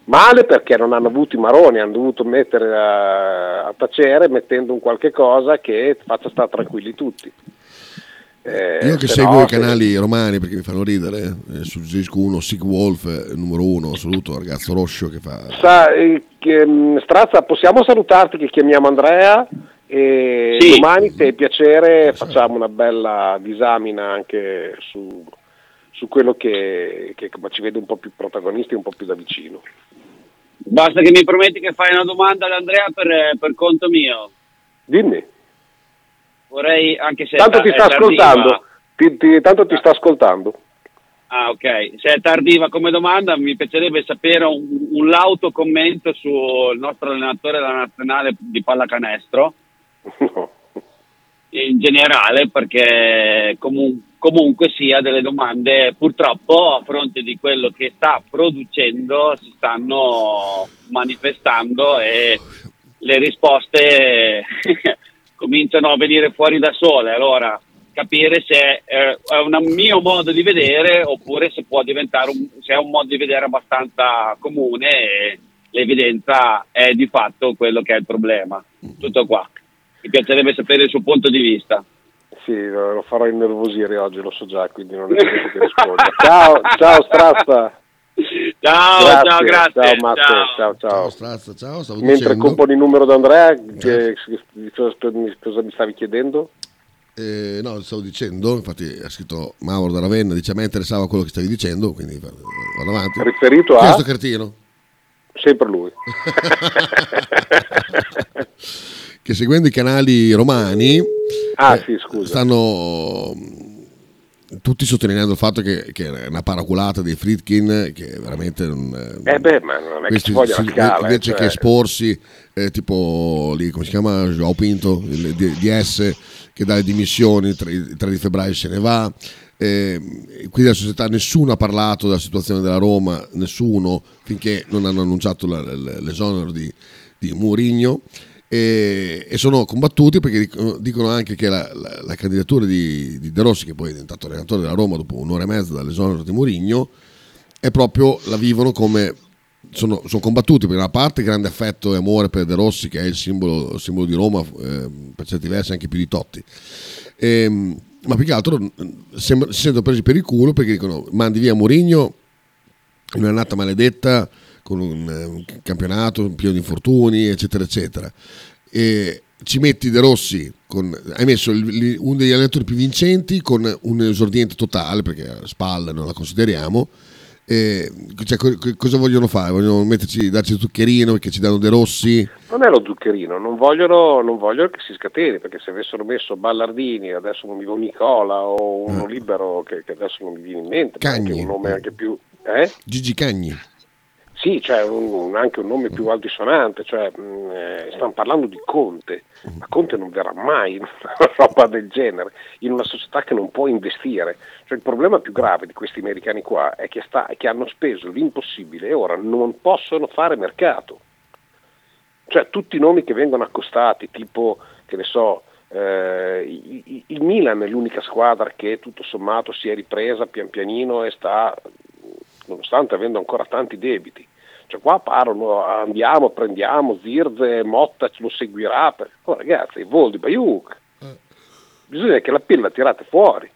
Male perché non hanno avuto i maroni, hanno dovuto mettere a, a tacere mettendo un qualche cosa che faccia stare tranquilli tutti. Eh, Io che se seguo no, i canali romani perché mi fanno ridere, eh, suggerisco uno, Sig Wolf, eh, numero uno, assoluto, ragazzo roscio che fa... Sa- eh, che, mh, Strazza, possiamo salutarti che chiamiamo Andrea e Sì. domani se hai piacere facciamo una bella disamina anche su, su quello che, che ci vede un po' più protagonisti un po' più da vicino. Basta che mi prometti che fai una domanda ad Andrea per, per conto mio. Dimmi, Vorrei, anche se tanto è ti ta- sta è tardiva- ascoltando, ti- ti- tanto ti sta ascoltando. Ah, ok. Se è tardiva come domanda, mi piacerebbe sapere un, un lauto commento sul nostro allenatore della nazionale di pallacanestro In generale, perché comu- comunque sia delle domande, purtroppo a fronte di quello che sta producendo si stanno manifestando e le risposte cominciano a venire fuori da sole. Allora, capire se eh, è un mio modo di vedere oppure se può diventare un, se è un modo di vedere abbastanza comune e l'evidenza è di fatto quello che è il problema. Tutto qua. Mi piacerebbe sapere il suo punto di vista. Sì, lo farò innervosire oggi, lo so già, quindi non è che risponda. Ciao, ciao Strazza. Ciao, Grazie, ciao, grazie. Ciao Matte, ciao. ciao, ciao. Ciao Strazza, ciao, stavo Mentre dicendo... componi il numero di Andrea, che, cosa, cosa mi stavi chiedendo? Eh, no, stavo dicendo, infatti ha scritto Mauro da Ravenna, dice a me interessava quello che stavi dicendo, quindi va- vado avanti. Riferito a Questo cartino, sempre lui. che seguendo i canali romani Ah, eh, sì, stanno tutti sottolineando il fatto che, che è una paraculata dei Fritkin che veramente non... Eh beh, ma non è che questi voglia la si- scala. eh, invece cioè. che esporsi eh, tipo lì come si chiama Joao Pinto il DS che dà le dimissioni il 3, il 3 di febbraio se ne va eh, quindi la società nessuno ha parlato della situazione della Roma nessuno finché non hanno annunciato la- la- l'esonero di, di Mourinho e, e sono combattuti perché dicono, anche che la, la- la candidatura di, di De Rossi che poi è diventato allenatore della Roma dopo un'ora e mezza dall'esonero di Mourinho è proprio la vivono come sono, sono combattuti. Da una parte grande affetto e amore per De Rossi che è il simbolo, il simbolo di Roma eh, per certi versi anche più di Totti. Ehm, ma più che altro sembra- si sentono presi per il culo perché dicono mandi via Mourinho in un'annata maledetta con un, eh, un campionato pieno di infortuni eccetera eccetera e ci metti De Rossi con, hai messo il- uno degli allenatori più vincenti con un esordiente totale perché Spalla non la consideriamo e, cioè, co- co- cosa vogliono fare? Vogliono metterci, darci il zuccherino perché ci danno De Rossi Non è lo zuccherino, non vogliono, non vogliono che si scateni, perché se avessero messo Ballardini, adesso non mi viene Nicola, o uno libero che, che adesso non mi viene in mente, Cagni. un nome anche più... Eh? Gigi Cagni Sì, cioè un- un- anche un nome più altisonante, cioè, mh, eh, stiamo parlando di Conte, ma Conte non verrà mai in una roba del genere, in una società che non può investire. Cioè, il problema più grave di questi americani qua è che, sta- è che hanno speso l'impossibile e ora non possono fare mercato. Cioè tutti i nomi che vengono accostati, tipo, che ne so, eh, il Milan è l'unica squadra che tutto sommato si è ripresa pian pianino e sta, nonostante avendo ancora tanti debiti. Cioè qua parlano, andiamo, prendiamo, Zirze, Motta ce lo seguirà. Per... Oh ragazzi, vol di Bayuk. Bisogna che la pilla tirate fuori.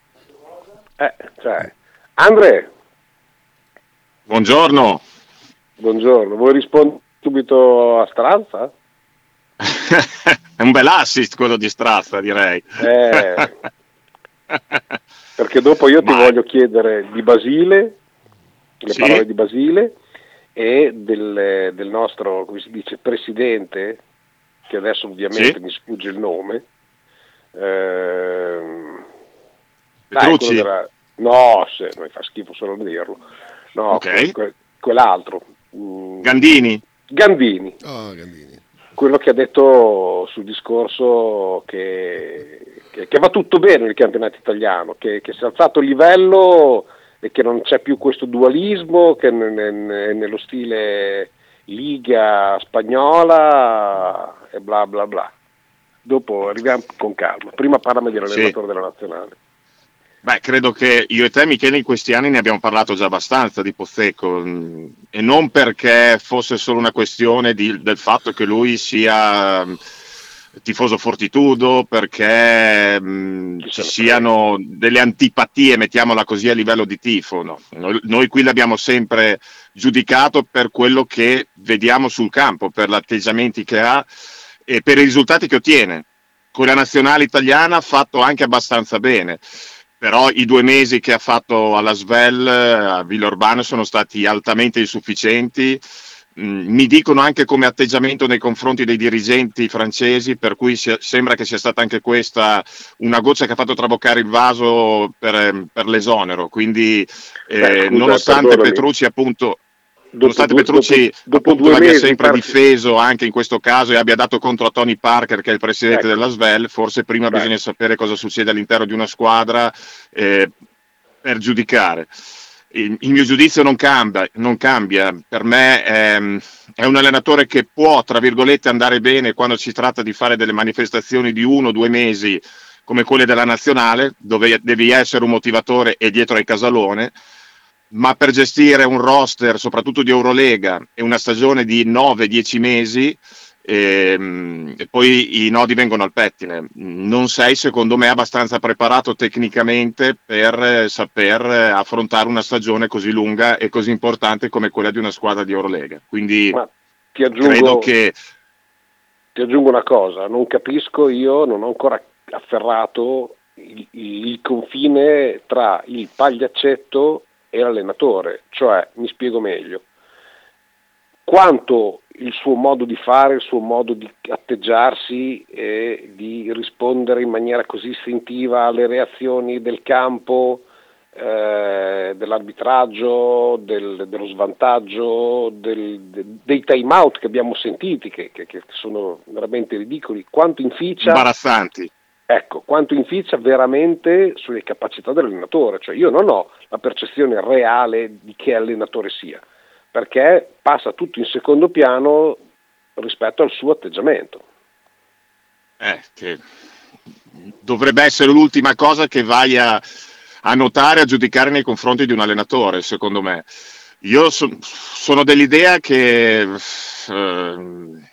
Eh, cioè. Andre, Buongiorno. buongiorno, vuoi rispondere subito a Stranza? È un bel assist quello di Strazza, direi. Eh, perché dopo io ti Ma- voglio chiedere di Basile, le Sì? parole di Basile e del, del nostro, come si dice, presidente, che adesso ovviamente Sì? mi sfugge il nome. Ehm, Petrucci? quello della- no, se, mi fa schifo solo a dirlo. No, Ok. que- que- quell'altro. mm, Gandini. Gandini oh, Gandini quello che ha detto sul discorso che, che- che va tutto bene nel campionato italiano, che, che si è alzato il livello e che non c'è più questo dualismo che ne- nello stile Liga spagnola e bla bla bla. Dopo arriviamo con calma. Prima parlami dell'allenatore della nazionale. Beh, credo che io e te, Michele, in questi anni ne abbiamo parlato già abbastanza di Pozzecco mh, e non perché fosse solo una questione di- del fatto che lui sia mh, tifoso fortitudo, perché mh, ci siano delle antipatie, mettiamola così, a livello di tifo. no. Noi, noi qui l'abbiamo sempre giudicato per quello che vediamo sul campo, per gli atteggiamenti che ha e per i risultati che ottiene. Con la nazionale italiana ha fatto anche abbastanza bene però i due mesi che ha fatto alla Svel a Villeurbanne sono stati altamente insufficienti. Mm, Mi dicono anche come atteggiamento nei confronti dei dirigenti francesi, per cui sia- sembra che sia stata anche questa una goccia che ha fatto traboccare il vaso per, per l'esonero. Quindi, eh, Beh, scusa, nonostante perdonami. Petrucci, appunto, Dopo nonostante Petrucci dopo- dopo appunto, due l'abbia mesi, sempre per- difeso anche in questo caso e abbia dato contro a Tony Parker, che è il presidente Ecco. della Svel, forse prima Beh. bisogna sapere cosa succede all'interno di una squadra eh, per giudicare. Il, il mio giudizio non cambia, non cambia. per me ehm, è un allenatore che può, tra virgolette, andare bene quando si tratta di fare delle manifestazioni di uno o due mesi come quelle della nazionale, dove devi essere un motivatore e dietro ai casalone, ma per gestire un roster, soprattutto di Eurolega, e una stagione di 9-10 mesi, ehm, e poi i nodi vengono al pettine. Non sei, secondo me, abbastanza preparato tecnicamente per eh, saper eh, affrontare una stagione così lunga e così importante come quella di una squadra di Eurolega. Quindi Ma ti aggiungo, credo che ti aggiungo una cosa, non capisco, io non ho ancora afferrato il, il confine tra il pagliaccetto e l'allenatore, cioè mi spiego meglio. Quanto il suo modo di fare, il suo modo di atteggiarsi e di rispondere in maniera così istintiva alle reazioni del campo, eh, dell'arbitraggio, del- dello svantaggio, del- de- dei time out che abbiamo sentiti, che, che- che sono veramente ridicoli, quanto inficia, imbarazzanti. ecco, quanto inficia veramente sulle capacità dell'allenatore. Cioè io non ho la percezione reale di che allenatore sia, perché passa tutto in secondo piano rispetto al suo atteggiamento. Eh, che dovrebbe essere l'ultima cosa che vai a, a notare, a giudicare nei confronti di un allenatore, secondo me. Io so- sono dell'idea che ehm,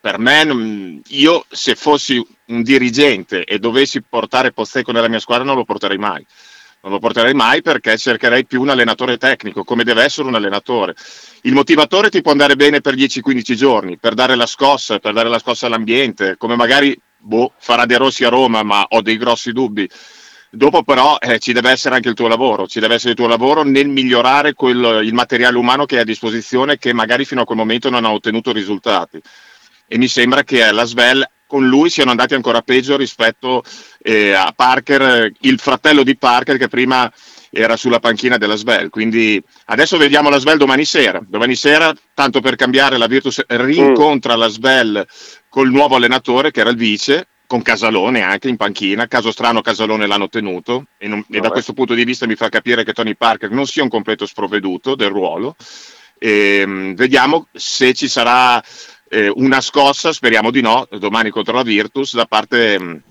per me, io se fossi un dirigente e dovessi portare Pozzecco nella mia squadra non lo porterei mai. Non lo porterei mai perché cercherei più un allenatore tecnico, come deve essere un allenatore. Il motivatore ti può andare bene per 10-15 giorni, per dare la scossa, per dare la scossa all'ambiente, come magari boh, farà De Rossi a Roma, ma ho dei grossi dubbi. Dopo però eh, ci deve essere anche il tuo lavoro, ci deve essere il tuo lavoro nel migliorare quel- il materiale umano che hai a disposizione che magari fino a quel momento non ha ottenuto risultati. E mi sembra che alla Svel con lui siano andati ancora peggio rispetto eh, a Parker, eh, il fratello di Parker che prima era sulla panchina della Svel. Quindi adesso vediamo la Svel domani sera. Domani sera, tanto per cambiare, la Virtus rincontra la Svel col nuovo allenatore che era il vice, con Casalone anche in panchina. Caso strano, Casalone l'hanno tenuto e, non- e da questo punto di vista mi fa capire che Tony Parker non sia un completo sprovveduto del ruolo. E, vediamo se ci sarà eh, una scossa, speriamo di no, domani contro la Virtus da parte mh,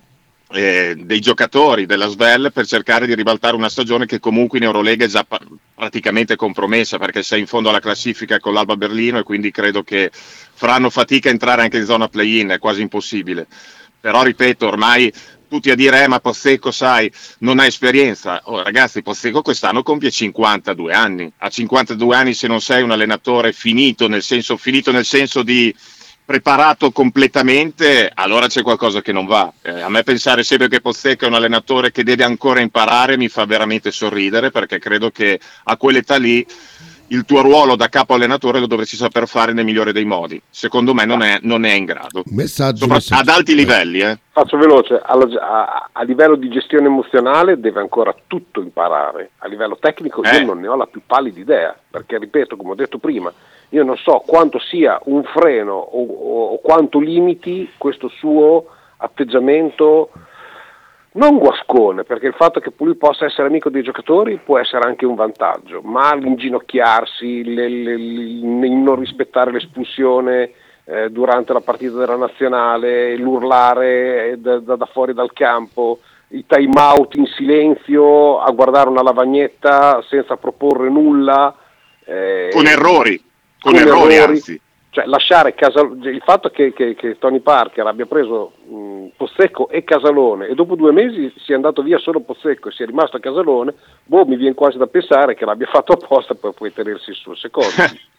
eh, dei giocatori della Svel per cercare di ribaltare una stagione che comunque in Eurolega è già pa- praticamente compromessa perché sei in fondo alla classifica con l'Alba Berlino e quindi credo che faranno fatica a entrare anche in zona play-in, è quasi impossibile. Però ripeto, ormai tutti a dire, eh, ma Pozzecco, sai, non ha esperienza. Oh, ragazzi, Pozzecco quest'anno compie 52 anni. A 52 anni, se non sei un allenatore finito, nel senso, finito nel senso di preparato completamente, allora c'è qualcosa che non va. Eh, a me pensare sempre che Pozzecco è un allenatore che deve ancora imparare mi fa veramente sorridere perché credo che a quell'età lì il tuo ruolo da capo allenatore lo dovresti saper fare nel migliore dei modi. Secondo me non è, non è in grado. Messaggio, Sopra- messaggio. ad alti livelli, eh. Faccio veloce, alla- a, a livello di gestione emozionale deve ancora tutto imparare, a livello tecnico Eh. io non ne ho la più pallida idea, perché ripeto, come ho detto prima, io non so quanto sia un freno o, o- o quanto limiti questo suo atteggiamento non guascone, perché il fatto che lui possa essere amico dei giocatori può essere anche un vantaggio, ma l'inginocchiarsi, il non rispettare l'espulsione eh, durante la partita della nazionale, l'urlare eh, da, da- da fuori dal campo, i time out in silenzio, a guardare una lavagnetta senza proporre nulla. eh, Con errori, con, errori, anzi. Cioè, lasciare Casal- il fatto che, che- che Tony Parker abbia preso mh, Pozzecco e Casalone e dopo due mesi sia andato via solo Pozzecco e sia rimasto a Casalone, boh, mi viene quasi da pensare che l'abbia fatto apposta per poi tenersi sul secondo.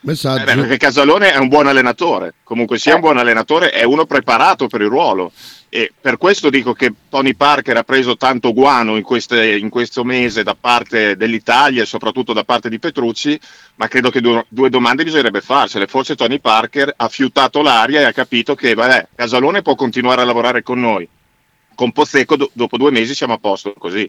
Messaggio. Eh beh, perché Casalone è un buon allenatore, comunque sia un buon allenatore, è uno preparato per il ruolo e per questo dico che Tony Parker ha preso tanto guano in, queste- in questo mese da parte dell'Italia e soprattutto da parte di Petrucci, ma credo che due, due domande bisognerebbe farsele. Forse Tony Parker ha fiutato l'aria e ha capito che vabbè, Casalone può continuare a lavorare con noi, con Pozzecco do- dopo due mesi siamo a posto così.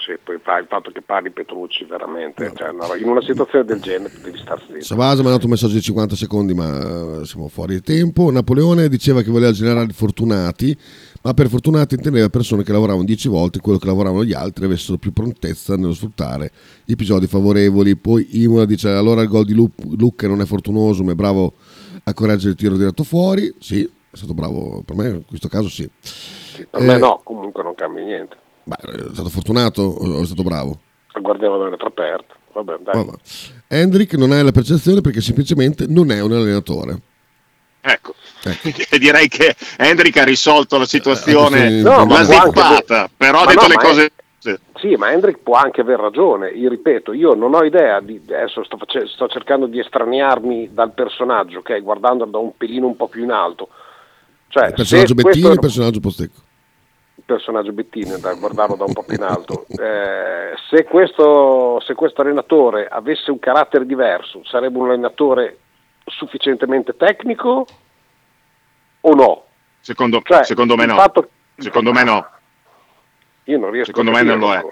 Sì, poi fa- il fatto che parli Petrucci veramente, cioè, no, in una situazione del genere devi stare zitto. Savasa mi ha dato un messaggio di 50 secondi, ma eh, siamo fuori di tempo. Napoleone diceva che voleva generare fortunati, ma per fortunati intendeva persone che lavoravano 10 volte quello che lavoravano gli altri avessero più prontezza nello sfruttare gli episodi favorevoli. Poi Imola dice allora il gol di Lu- Lucca non è fortunoso, ma è bravo a correggere il tiro diretto fuori. Sì, è stato bravo, per me in questo caso sì. Per me Eh, no, comunque non cambia niente. Beh, è stato fortunato o è stato bravo? Guardiamo da lettera aperta. Vabbè, dai. Vabbè. Hendrik non ha la percezione perché semplicemente non è un allenatore. Ecco, E direi che Hendrik ha risolto la situazione, Eh, sì, No, ma l'ha anche zippata, aver- però ha detto no, le cose... sì. Sì, ma Hendrik può anche aver ragione. Io ripeto, io non ho idea di. Adesso sto, face- sto cercando di estraniarmi dal personaggio, ok? Guardandolo da un pelino un po' più in alto. Cioè, Il personaggio Bettini questo e era il personaggio Postecco. Personaggio Bettini, da guardarlo da un po' più in alto. Eh, se, questo, se questo allenatore avesse un carattere diverso, sarebbe un allenatore sufficientemente tecnico o no? Secondo, Cioè, secondo me no. fatto- Secondo me no. Io non riesco Secondo a me non lo è.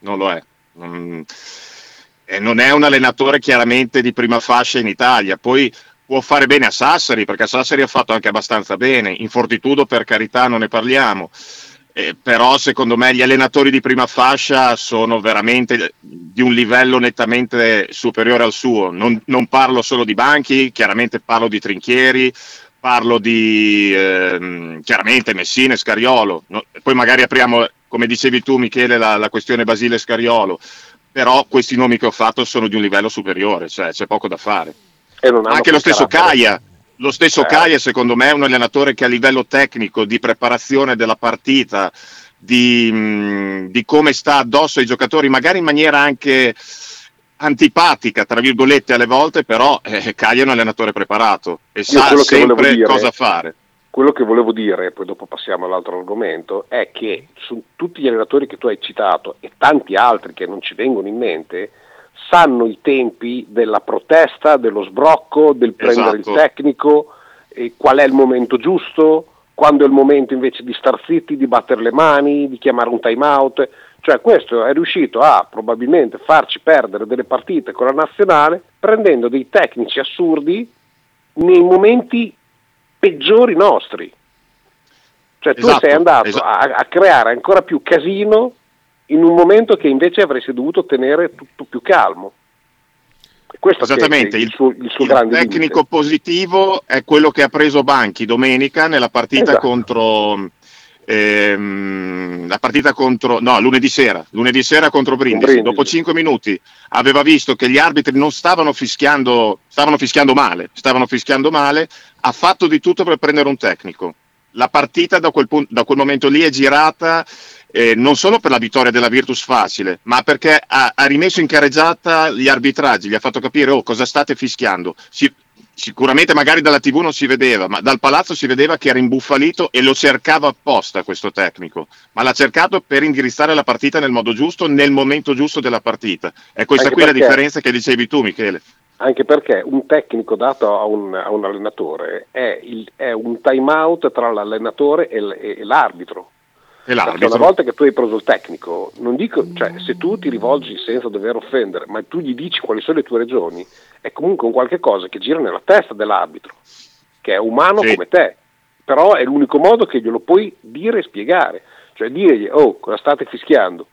Non lo è. Non- e non è un allenatore chiaramente di prima fascia in Italia. Poi può fare bene a Sassari, perché a Sassari ha fatto anche abbastanza bene. In Fortitudo, per carità, non ne parliamo. Eh, però secondo me gli allenatori di prima fascia sono veramente di un livello nettamente superiore al suo. Non, non parlo solo di banchi, chiaramente parlo di trinchieri, parlo di ehm, chiaramente Messina e Scariolo. No? Poi magari apriamo, come dicevi tu Michele, la, la questione Basile e Scariolo. Però questi nomi che ho fatto sono di un livello superiore, cioè c'è poco da fare. Anche lo stesso carattere. Caia, lo stesso Eh. Caia secondo me è un allenatore che a livello tecnico, di preparazione della partita, di, mh, di come sta addosso ai giocatori, magari in maniera anche antipatica, tra virgolette alle volte, però eh, Caia è un allenatore preparato e sa che volevo sempre dire- cosa fare. Quello che volevo dire, poi dopo passiamo all'altro argomento, è che su tutti gli allenatori che tu hai citato e tanti altri che non ci vengono in mente, sanno i tempi della protesta, dello sbrocco, del prendere Esatto. il tecnico, e qual è il momento giusto, quando è il momento invece di star zitti, di battere le mani, di chiamare un time out. Cioè questo è riuscito a probabilmente farci perdere delle partite con la nazionale prendendo dei tecnici assurdi nei momenti peggiori nostri. Cioè tu Esatto, sei andato esa- a, a creare ancora più casino in un momento che invece avresti dovuto tenere tutto più calmo. Questo Esattamente, è il suo, il suo il grande tecnico limite. positivo è quello che ha preso Banchi domenica nella partita Esatto. contro ehm, la partita contro no lunedì sera lunedì sera contro Brindisi. Brindisi. dopo 5 minuti aveva visto che gli arbitri non stavano fischiando stavano fischiando male stavano fischiando male ha fatto di tutto per prendere un tecnico la partita da quel, pun- da quel momento lì è girata eh, non solo per la vittoria della Virtus facile, ma perché ha, ha rimesso in carreggiata gli arbitraggi, gli ha fatto capire oh, cosa state fischiando. Si- sicuramente magari dalla TV non si vedeva, ma dal palazzo si vedeva che era imbufalito e lo cercava apposta questo tecnico, ma l'ha cercato per indirizzare la partita nel modo giusto, nel momento giusto della partita. È questa Anche qui la perché- differenza che dicevi tu, Michele. Anche perché un tecnico dato a un, a un allenatore è, il- è un time out tra l'allenatore e l'arbitro. Perché una volta che tu hai preso il tecnico, non dico, cioè, se tu ti rivolgi senza dover offendere, ma tu gli dici quali sono le tue ragioni, è comunque un qualche cosa che gira nella testa dell'arbitro, che è umano Sì. come te, però è l'unico modo che glielo puoi dire e spiegare, cioè dirgli, oh, cosa state fischiando?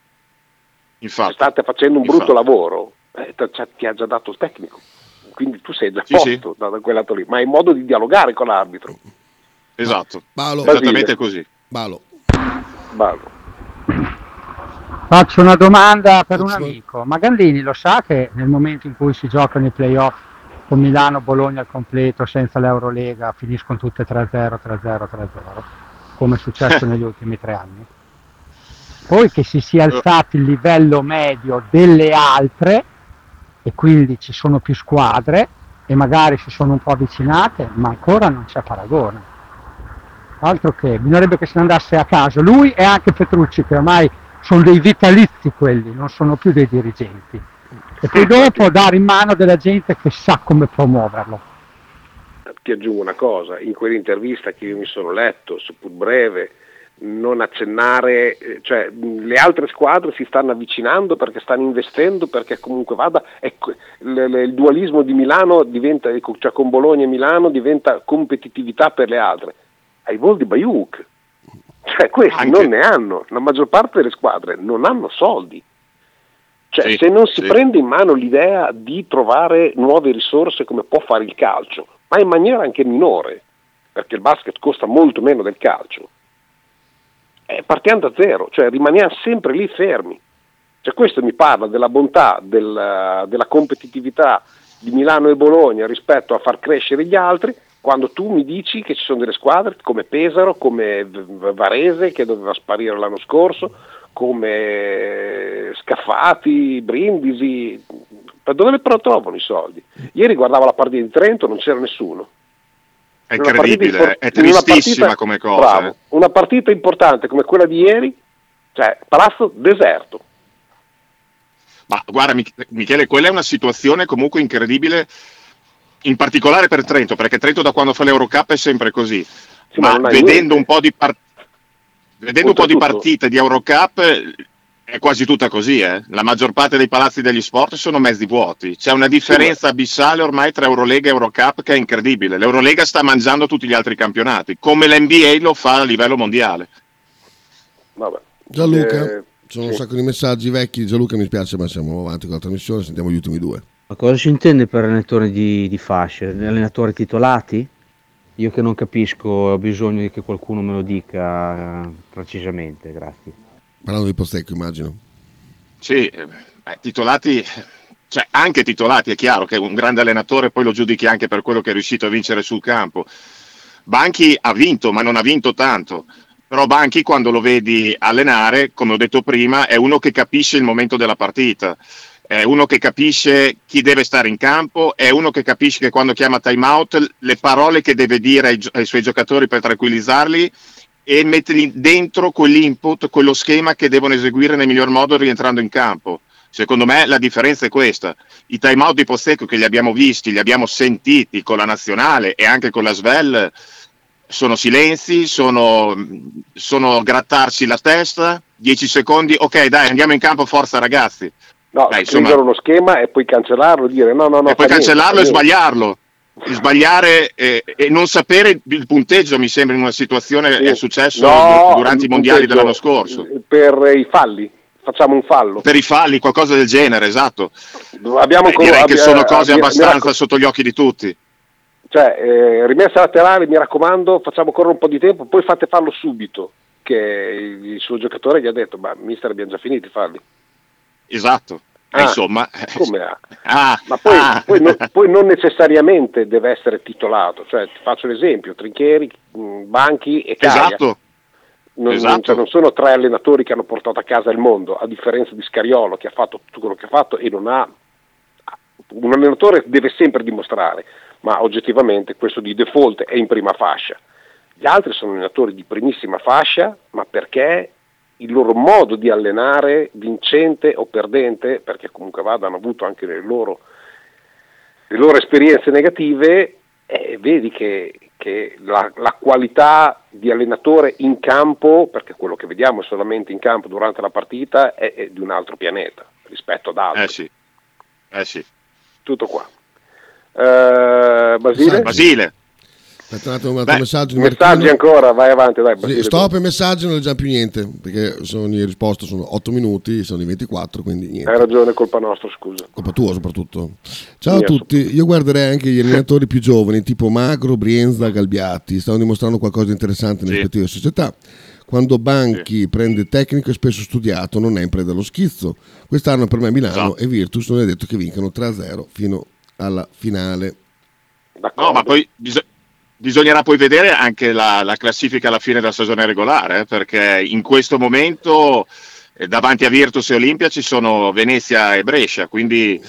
Se Infatti. state facendo un brutto Infatti. lavoro, eh, cioè, ti ha già dato il tecnico, quindi tu sei già a Sì, posto da, da quel lato lì, ma hai modo di dialogare con l'arbitro. Esatto. Balo. Esattamente così. Balo. Ballo. Faccio una domanda per un amico. Ma Gandini lo sa che nel momento in cui si giocano i playoff con Milano, Bologna al completo, senza l'Eurolega, finiscono tutte 3-0, 3-0, 3-0, come è successo negli ultimi tre anni? Poi che si sia alzato il livello medio delle altre e quindi ci sono più squadre e magari si sono un po' avvicinate, ma ancora non c'è paragone. Altro che, bisognerebbe che se ne andasse a casa lui e anche Petrucci, che ormai sono dei vitalizi quelli, non sono più dei dirigenti. E poi dopo dare in mano della gente che sa come promuoverlo. Ti aggiungo una cosa, in quell'intervista che io mi sono letto, seppur breve, non accennare, eh, cioè le altre squadre si stanno avvicinando perché stanno investendo, perché comunque vada, ecco, il, il dualismo di Milano diventa, ecco, cioè con Bologna e Milano diventa competitività per le altre. Ai vol di Bayuk, cioè questi Anche- non ne hanno, la maggior parte delle squadre non hanno soldi. Cioè Sì, se non si sì. prende in mano l'idea di trovare nuove risorse come può fare il calcio, ma in maniera anche minore, perché il basket costa molto meno del calcio, eh, partiamo da zero, cioè rimaniamo sempre lì fermi. Cioè, questo mi parla della bontà, del- della competitività di Milano e Bologna rispetto a far crescere gli altri, quando tu mi dici che ci sono delle squadre come Pesaro, come Varese che doveva sparire l'anno scorso, come Scaffati, Brindisi, dove però trovano i soldi? Ieri guardavo la partita di Trento, non c'era nessuno. È incredibile, è tristissima partita- come cosa. bravo, eh. una partita importante come quella di ieri, cioè Palazzo deserto. Ma guarda, Mich- Michele, quella è una situazione comunque incredibile, in particolare per Trento, perché Trento da quando fa l'Eurocup è sempre così. Sì, ma ma vedendo niente. un po' di, par- vedendo un po' di partite di Eurocup eh, è quasi tutta così. eh. La maggior parte dei palazzi degli sport sono mezzi vuoti. C'è una differenza abissale ormai tra Eurolega e Eurocup che è incredibile. L'Eurolega sta mangiando tutti gli altri campionati, come l'NBA lo fa a livello mondiale. Vabbè. Gianluca, Eh, ci sono un sì. sacco di messaggi vecchi. Gianluca, mi spiace, ma siamo avanti con la trasmissione. Sentiamo gli ultimi due. Ma cosa si intende per allenatori di, di fasce? Allenatori titolati? Io che non capisco, ho bisogno che qualcuno me lo dica eh, precisamente, grazie. Parlando di Postecco, immagino. Sì, eh, titolati, cioè anche titolati, è chiaro che un grande allenatore poi lo giudichi anche per quello che è riuscito a vincere sul campo. Banchi ha vinto, ma non ha vinto tanto. Però Banchi quando lo vedi allenare, come ho detto prima, è uno che capisce il momento della partita, è uno che capisce chi deve stare in campo, è uno che capisce che quando chiama time out le parole che deve dire ai, ai suoi giocatori per tranquillizzarli e mettergli dentro quell'input, quello schema che devono eseguire nel miglior modo rientrando in campo. Secondo me la differenza è questa. I time out di Postecco che li abbiamo visti, li abbiamo sentiti con la nazionale e anche con la Svel, sono silenzi, sono, sono grattarsi la testa, 10 secondi, ok dai andiamo in campo, forza ragazzi. No, Dai, scrivere insomma, uno schema e poi cancellarlo, dire no, no, no. e poi niente, cancellarlo fa e niente. sbagliarlo. Sbagliare e, e non sapere il punteggio mi sembra in una situazione Sì. è successo No, durante i mondiali dell'anno scorso. Per i falli, facciamo un fallo. Per i falli, qualcosa del genere, esatto. Abbiamo Beh, direi che abbia- sono cose mi abbastanza raccom- sotto gli occhi di tutti. Cioè, eh, rimessa laterale, mi raccomando, facciamo ancora un po' di tempo, poi fate fallo subito. Che il, il suo giocatore gli ha detto, ma mister abbiamo già finito i falli. Esatto. Ah, Insomma, Come ha? ah, Ma poi, ah. poi non, poi non necessariamente deve essere titolato, cioè ti faccio l'esempio, Trinchieri, Banchi e Caia. esatto. Non, esatto. cioè, non sono tre allenatori che hanno portato a casa il mondo, a differenza di Scariolo che ha fatto tutto quello che ha fatto e non ha... Un allenatore deve sempre dimostrare, ma oggettivamente questo di default è in prima fascia. Gli altri sono allenatori di primissima fascia, ma perché il loro modo di allenare, vincente o perdente, perché comunque vada, hanno avuto anche le loro, le loro esperienze negative, eh, vedi che, che la, la qualità di allenatore in campo, perché quello che vediamo solamente in campo durante la partita, è, è di un altro pianeta rispetto ad altri. Eh sì. Eh sì. Tutto qua. Eh, Basile? Basile. Aspetta un attimo, un altro Beh, messaggio. di Messaggi Martino. ancora, vai avanti, dai. Sì, stop e messaggi non è già più niente perché sono in risposta sono 8 minuti, sono di 24, quindi niente. Hai ragione, colpa nostra, scusa. Colpa tua soprattutto. Ciao a Mia tutti, io guarderei anche gli allenatori più giovani tipo Magro, Brienza, Galbiati, stanno dimostrando qualcosa di interessante nelle Sì. rispettive società. Quando Banchi prende tecnico è spesso studiato, non è in preda allo schizzo. Quest'anno per me Milano Esatto. e Virtus non è detto che vincano 3-0 fino alla finale. No, ma poi bis- bisognerà poi vedere anche la, la classifica alla fine della stagione regolare, eh, perché in questo momento eh, davanti a Virtus e Olimpia ci sono Venezia e Brescia, quindi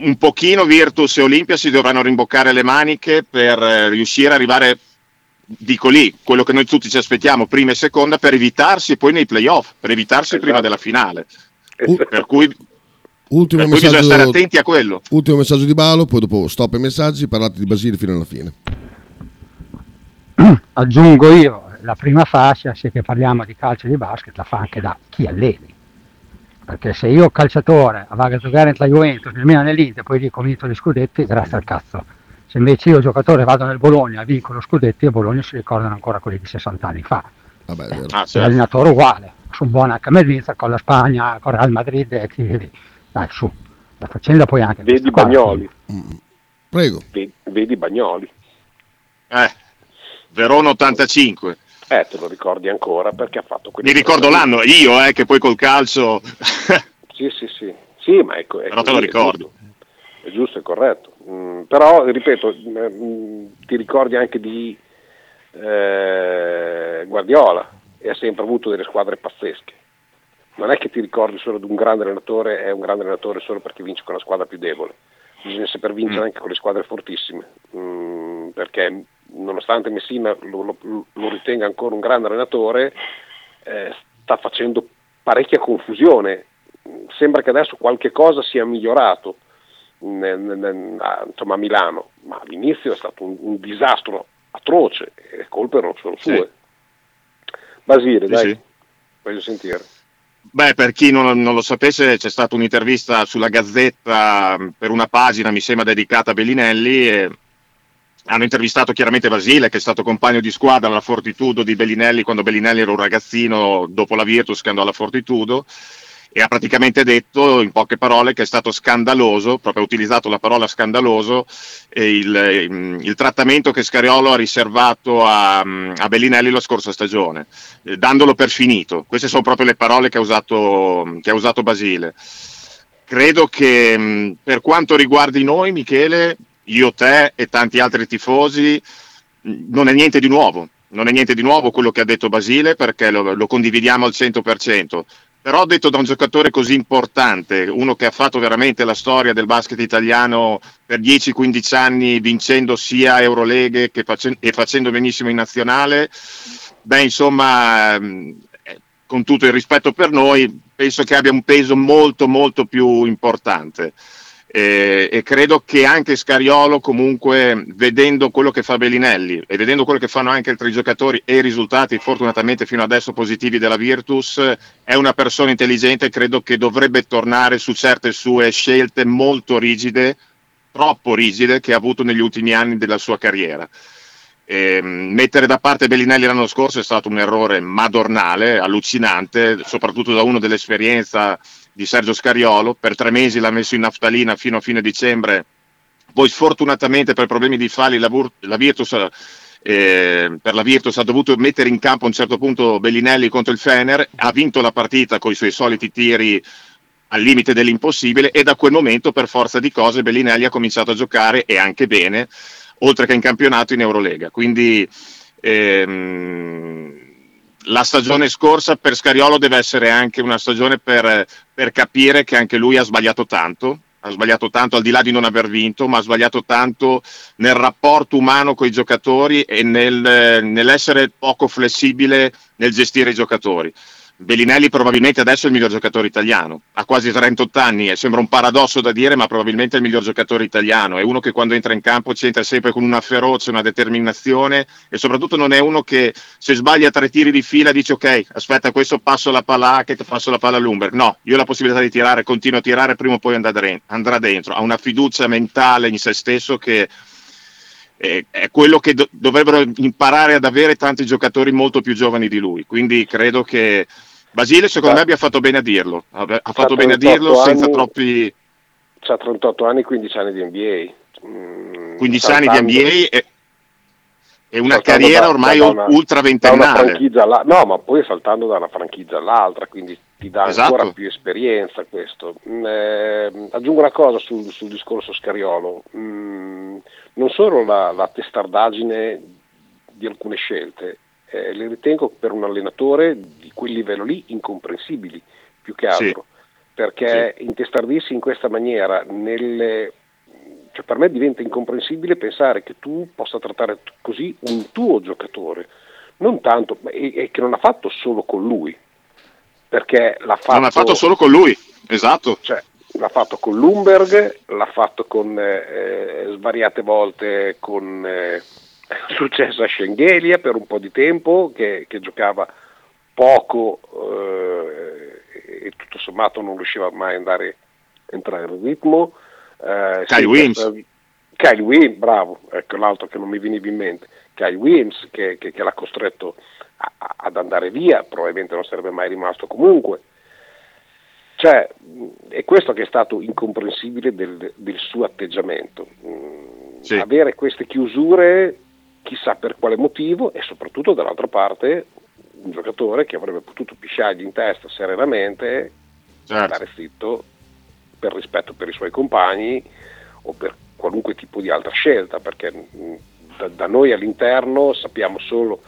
un pochino Virtus e Olimpia si dovranno rimboccare le maniche per eh, riuscire ad arrivare, dico lì, quello che noi tutti ci aspettiamo, prima e seconda, per evitarsi poi nei playoff, per evitarsi prima della finale. Per cui, Ultimo cui bisogna messaggio, stare attenti a quello. ultimo messaggio di Balo, poi dopo stop ai messaggi, parlate di Basile fino alla fine. Aggiungo io, la prima fascia, se che parliamo di calcio e di basket, la fa anche da chi alleni. Perché se io calciatore vado a giocare nella Juventus, nemmeno nell'Inter, poi dico ho vinto gli scudetti, grazie al cazzo. Se invece io giocatore vado nel Bologna, vinco lo scudetti, e Bologna si ricordano ancora quelli di 60 anni fa. Vabbè, vero. Ah, certo. L'allenatore uguale, sono buono anche a Melvizza con la Spagna, con Real Madrid e chi vedi. Dai, su, la faccenda poi anche. Vedi questa qua, Bagnoli. Prego. Vedi, vedi Bagnoli. Eh, Verona 85. Eh, te lo ricordi ancora perché ha fatto quelli Mi ricordo l'anno, io eh, che poi col calcio... Sì, sì, sì. Sì, ma ecco, Però te lo ricordo. È giusto, è corretto. Mm, però, ripeto, mm, ti ricordi anche di eh, Guardiola e ha sempre avuto delle squadre pazzesche. Non è che ti ricordi solo di un grande allenatore, è un grande allenatore solo perché vince con la squadra più debole. Bisogna saper vincere Mm. anche con le squadre fortissime, Mm, perché nonostante Messina lo, lo- lo ritenga ancora un grande allenatore, eh, sta facendo parecchia confusione. Sembra che adesso qualche cosa sia migliorato nel- nel- nel- a, insomma, a Milano, ma all'inizio è stato un, un disastro atroce e le colpe solo Sì. sue. Basile, Sì, dai, sì. voglio sentire. Beh, per chi non, non lo sapesse, c'è stata un'intervista sulla Gazzetta mh, per una pagina, mi sembra, dedicata a Bellinelli. E hanno intervistato chiaramente Basile, che è stato compagno di squadra alla Fortitudo di Bellinelli quando Bellinelli era un ragazzino dopo la Virtus che andò alla Fortitudo. E ha praticamente detto in poche parole che è stato scandaloso, proprio ha utilizzato la parola scandaloso, il, ehm, il trattamento che Scariolo ha riservato a, a Bellinelli la scorsa stagione eh, dandolo per finito. Queste sono proprio le parole che ha usato, che ha usato Basile. Credo che mh, per quanto riguardi noi, Michele, io, te e tanti altri tifosi, mh, non è niente di nuovo. Non è niente di nuovo quello che ha detto Basile perché lo, lo condividiamo al 100%. Però detto da un giocatore così importante, uno che ha fatto veramente la storia del basket italiano per 10-15 anni, vincendo sia Euroleghe che face- e facendo benissimo in nazionale, beh, insomma, ehm, eh, con tutto il rispetto per noi, penso che abbia un peso molto, molto più importante. E, e credo che anche Scariolo, comunque, vedendo quello che fa Bellinelli e vedendo quello che fanno anche altri giocatori e i risultati fortunatamente fino adesso positivi della Virtus, è una persona intelligente e credo che dovrebbe tornare su certe sue scelte molto rigide, troppo rigide, che ha avuto negli ultimi anni della sua carriera. Ehm, mettere da parte Bellinelli l'anno scorso è stato un errore madornale, allucinante, soprattutto da uno dell'esperienza di Sergio Scariolo. Per tre mesi l'ha messo in naftalina fino a fine dicembre. Poi sfortunatamente per problemi di falli la, Vur- la Virtus, eh, per la Virtus ha dovuto mettere in campo a un certo punto Bellinelli contro il Fener, ha vinto la partita con i suoi soliti tiri al limite dell'impossibile e da quel momento per forza di cose Bellinelli ha cominciato a giocare e anche bene, oltre che in campionato in Eurolega. Quindi ehm, la stagione scorsa per Scariolo deve essere anche una stagione per, per capire che anche lui ha sbagliato tanto, ha sbagliato tanto al di là di non aver vinto, ma ha sbagliato tanto nel rapporto umano con i giocatori e nel, nell'essere poco flessibile nel gestire i giocatori. Bellinelli probabilmente adesso è il miglior giocatore italiano, ha quasi 38 anni e sembra un paradosso da dire, ma probabilmente è il miglior giocatore italiano, è uno che quando entra in campo ci entra sempre con una ferocia, una determinazione e soprattutto non è uno che se sbaglia tre tiri di fila dice ok, aspetta questo passo la palla a che passo la palla all'Umber, no, io ho la possibilità di tirare, continuo a tirare, prima o poi andrà dentro, ha una fiducia mentale in se stesso che è, quello che do- dovrebbero imparare ad avere tanti giocatori molto più giovani di lui, quindi credo che Basile secondo me abbia fatto bene a dirlo, ha fatto bene a 38 dirlo senza anni. troppi Ha 38 anni, 15 anni di NBA. Mm, 15 anni di saltando- NBA e, è una Saltando carriera da- ormai da una- ultra ventennale. no, ma poi saltando da una franchigia all'altra, quindi ti dà Esatto. ancora più esperienza questo. Mm, ehm, aggiungo una cosa sul, sul discorso Scariolo, Mm, non solo la, la testardaggine di alcune scelte, eh, le ritengo per un allenatore di quel livello lì incomprensibili, più che Sì. altro, perché intestardirsi in questa maniera nelle cioè per me diventa incomprensibile pensare che tu possa trattare così un tuo giocatore, non tanto, e, e che non ha fatto solo con lui, perché l'ha fatto, Non ha fatto solo con lui, esatto. cioè, l'ha fatto con Lumberg, l'ha fatto con eh, eh, svariate volte con eh, successo a Schengelia per un po' di tempo che, che giocava poco eh, e tutto sommato non riusciva mai a andare entrare in ritmo. Eh, Kyle Williams. eh, Kyle Williams, bravo, ecco l'altro che non mi veniva in mente. Kyle Williams che, che- che l'ha costretto a- a- ad andare via, probabilmente non sarebbe mai rimasto comunque. Cioè, è questo che è stato incomprensibile del, del suo atteggiamento. Mm, Sì. Avere queste chiusure, chissà per quale motivo, e soprattutto dall'altra parte un giocatore che avrebbe potuto pisciargli in testa serenamente, Certo. stare zitto per rispetto per i suoi compagni o per qualunque tipo di altra scelta, perché mh, da, da noi all'interno sappiamo solo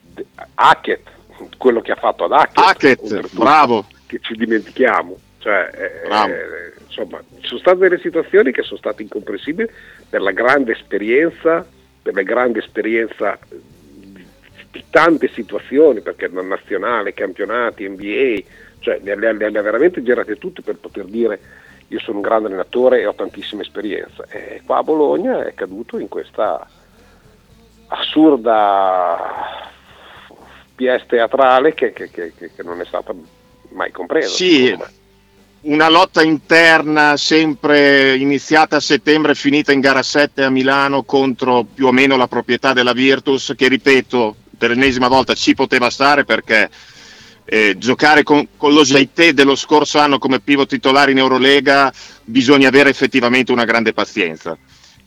de- Hackett, quello che ha fatto ad Hackett, Hackett, bravo. che ci dimentichiamo. Cioè, eh, eh, insomma, ci sono state delle situazioni che sono state incomprensibili per la grande esperienza, per la grande esperienza di, tante situazioni, perché nazionale, campionati, NBA, cioè le, le- le- ha veramente girate tutte per poter dire io sono un grande allenatore e ho tantissima esperienza. E qua a Bologna è caduto in questa assurda pièce teatrale che, che- che- che- non è stata mai compresa. Sì. Una lotta interna sempre iniziata a settembre e finita in gara 7 a Milano contro più o meno la proprietà della Virtus che ripeto per l'ennesima volta ci poteva stare perché eh, giocare con, con lo Jaité dello scorso anno come pivot titolare in Eurolega bisogna avere effettivamente una grande pazienza.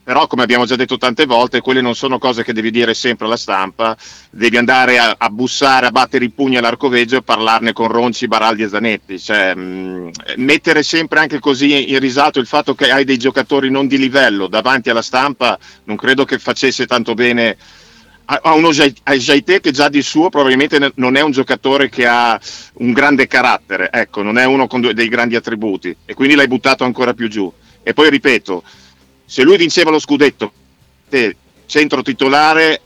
Però, come abbiamo già detto tante volte, quelle non sono cose che devi dire sempre alla stampa, devi andare a, a bussare, a battere i pugni all'arcoveggio e parlarne con Ronci, Baraldi e Zanetti. Cioè, mh, mettere sempre anche così in risalto il fatto che hai dei giocatori non di livello davanti alla stampa, non credo che facesse tanto bene a uno Jai- a Jaité che già di suo probabilmente non è un giocatore che ha un grande carattere, ecco, non è uno con dei grandi attributi e quindi l'hai buttato ancora più giù. E poi ripeto, se lui vinceva lo scudetto, te, centro titolare,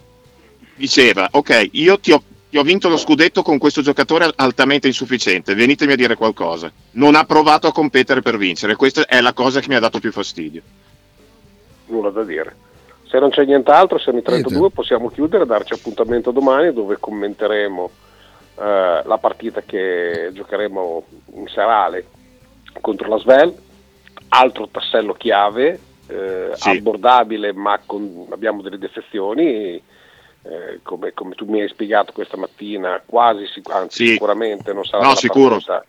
diceva, ok, io ti ho, ti ho vinto lo scudetto con questo giocatore altamente insufficiente, venitemi a dire qualcosa. Non ha provato a competere per vincere, questa è la cosa che mi ha dato più fastidio. nulla da dire. Se non c'è nient'altro, siamo i 32, Niente. possiamo chiudere, darci appuntamento domani dove commenteremo eh, la partita che giocheremo in serale contro la Svel, altro tassello chiave, eh, Sì. abbordabile ma con- abbiamo delle defezioni, eh, come, come tu mi hai spiegato questa mattina, quasi anzi Sì. sicuramente non sarà No, sicuro. partita,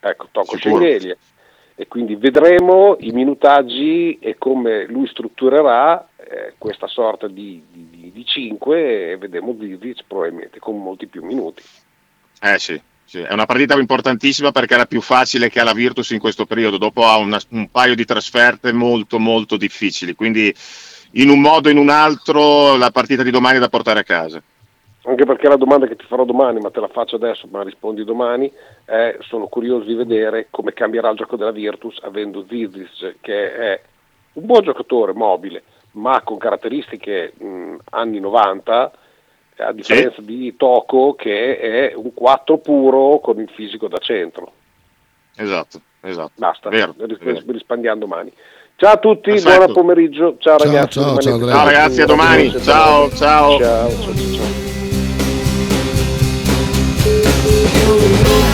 ecco, tocco. Schengelia e quindi vedremo i minutaggi e come lui strutturerà eh, questa sorta di, di, 5 e vedremo Zizic probabilmente con molti più minuti. Eh sì, sì, è una partita importantissima perché è la più facile che ha la Virtus in questo periodo, dopo ha una- un paio di trasferte molto molto difficili, quindi in un modo o in un altro la partita di domani è da portare a casa. Anche perché la domanda che ti farò domani, ma te la faccio adesso, ma rispondi domani, è sono curioso di vedere come cambierà il gioco della Virtus avendo Zizic che è un buon giocatore mobile, ma con caratteristiche mh, anni 90, eh, a differenza sì. di Toco che è un 4 puro con il fisico da centro. Esatto, esatto. Basta, vero, vero. risparmiando. Ciao a tutti, Perfetto. buon pomeriggio, ciao, ciao ragazzi. Ciao, ciao, ciao ragazzi, a domani. Ciao, ciao. ciao, ciao, ciao.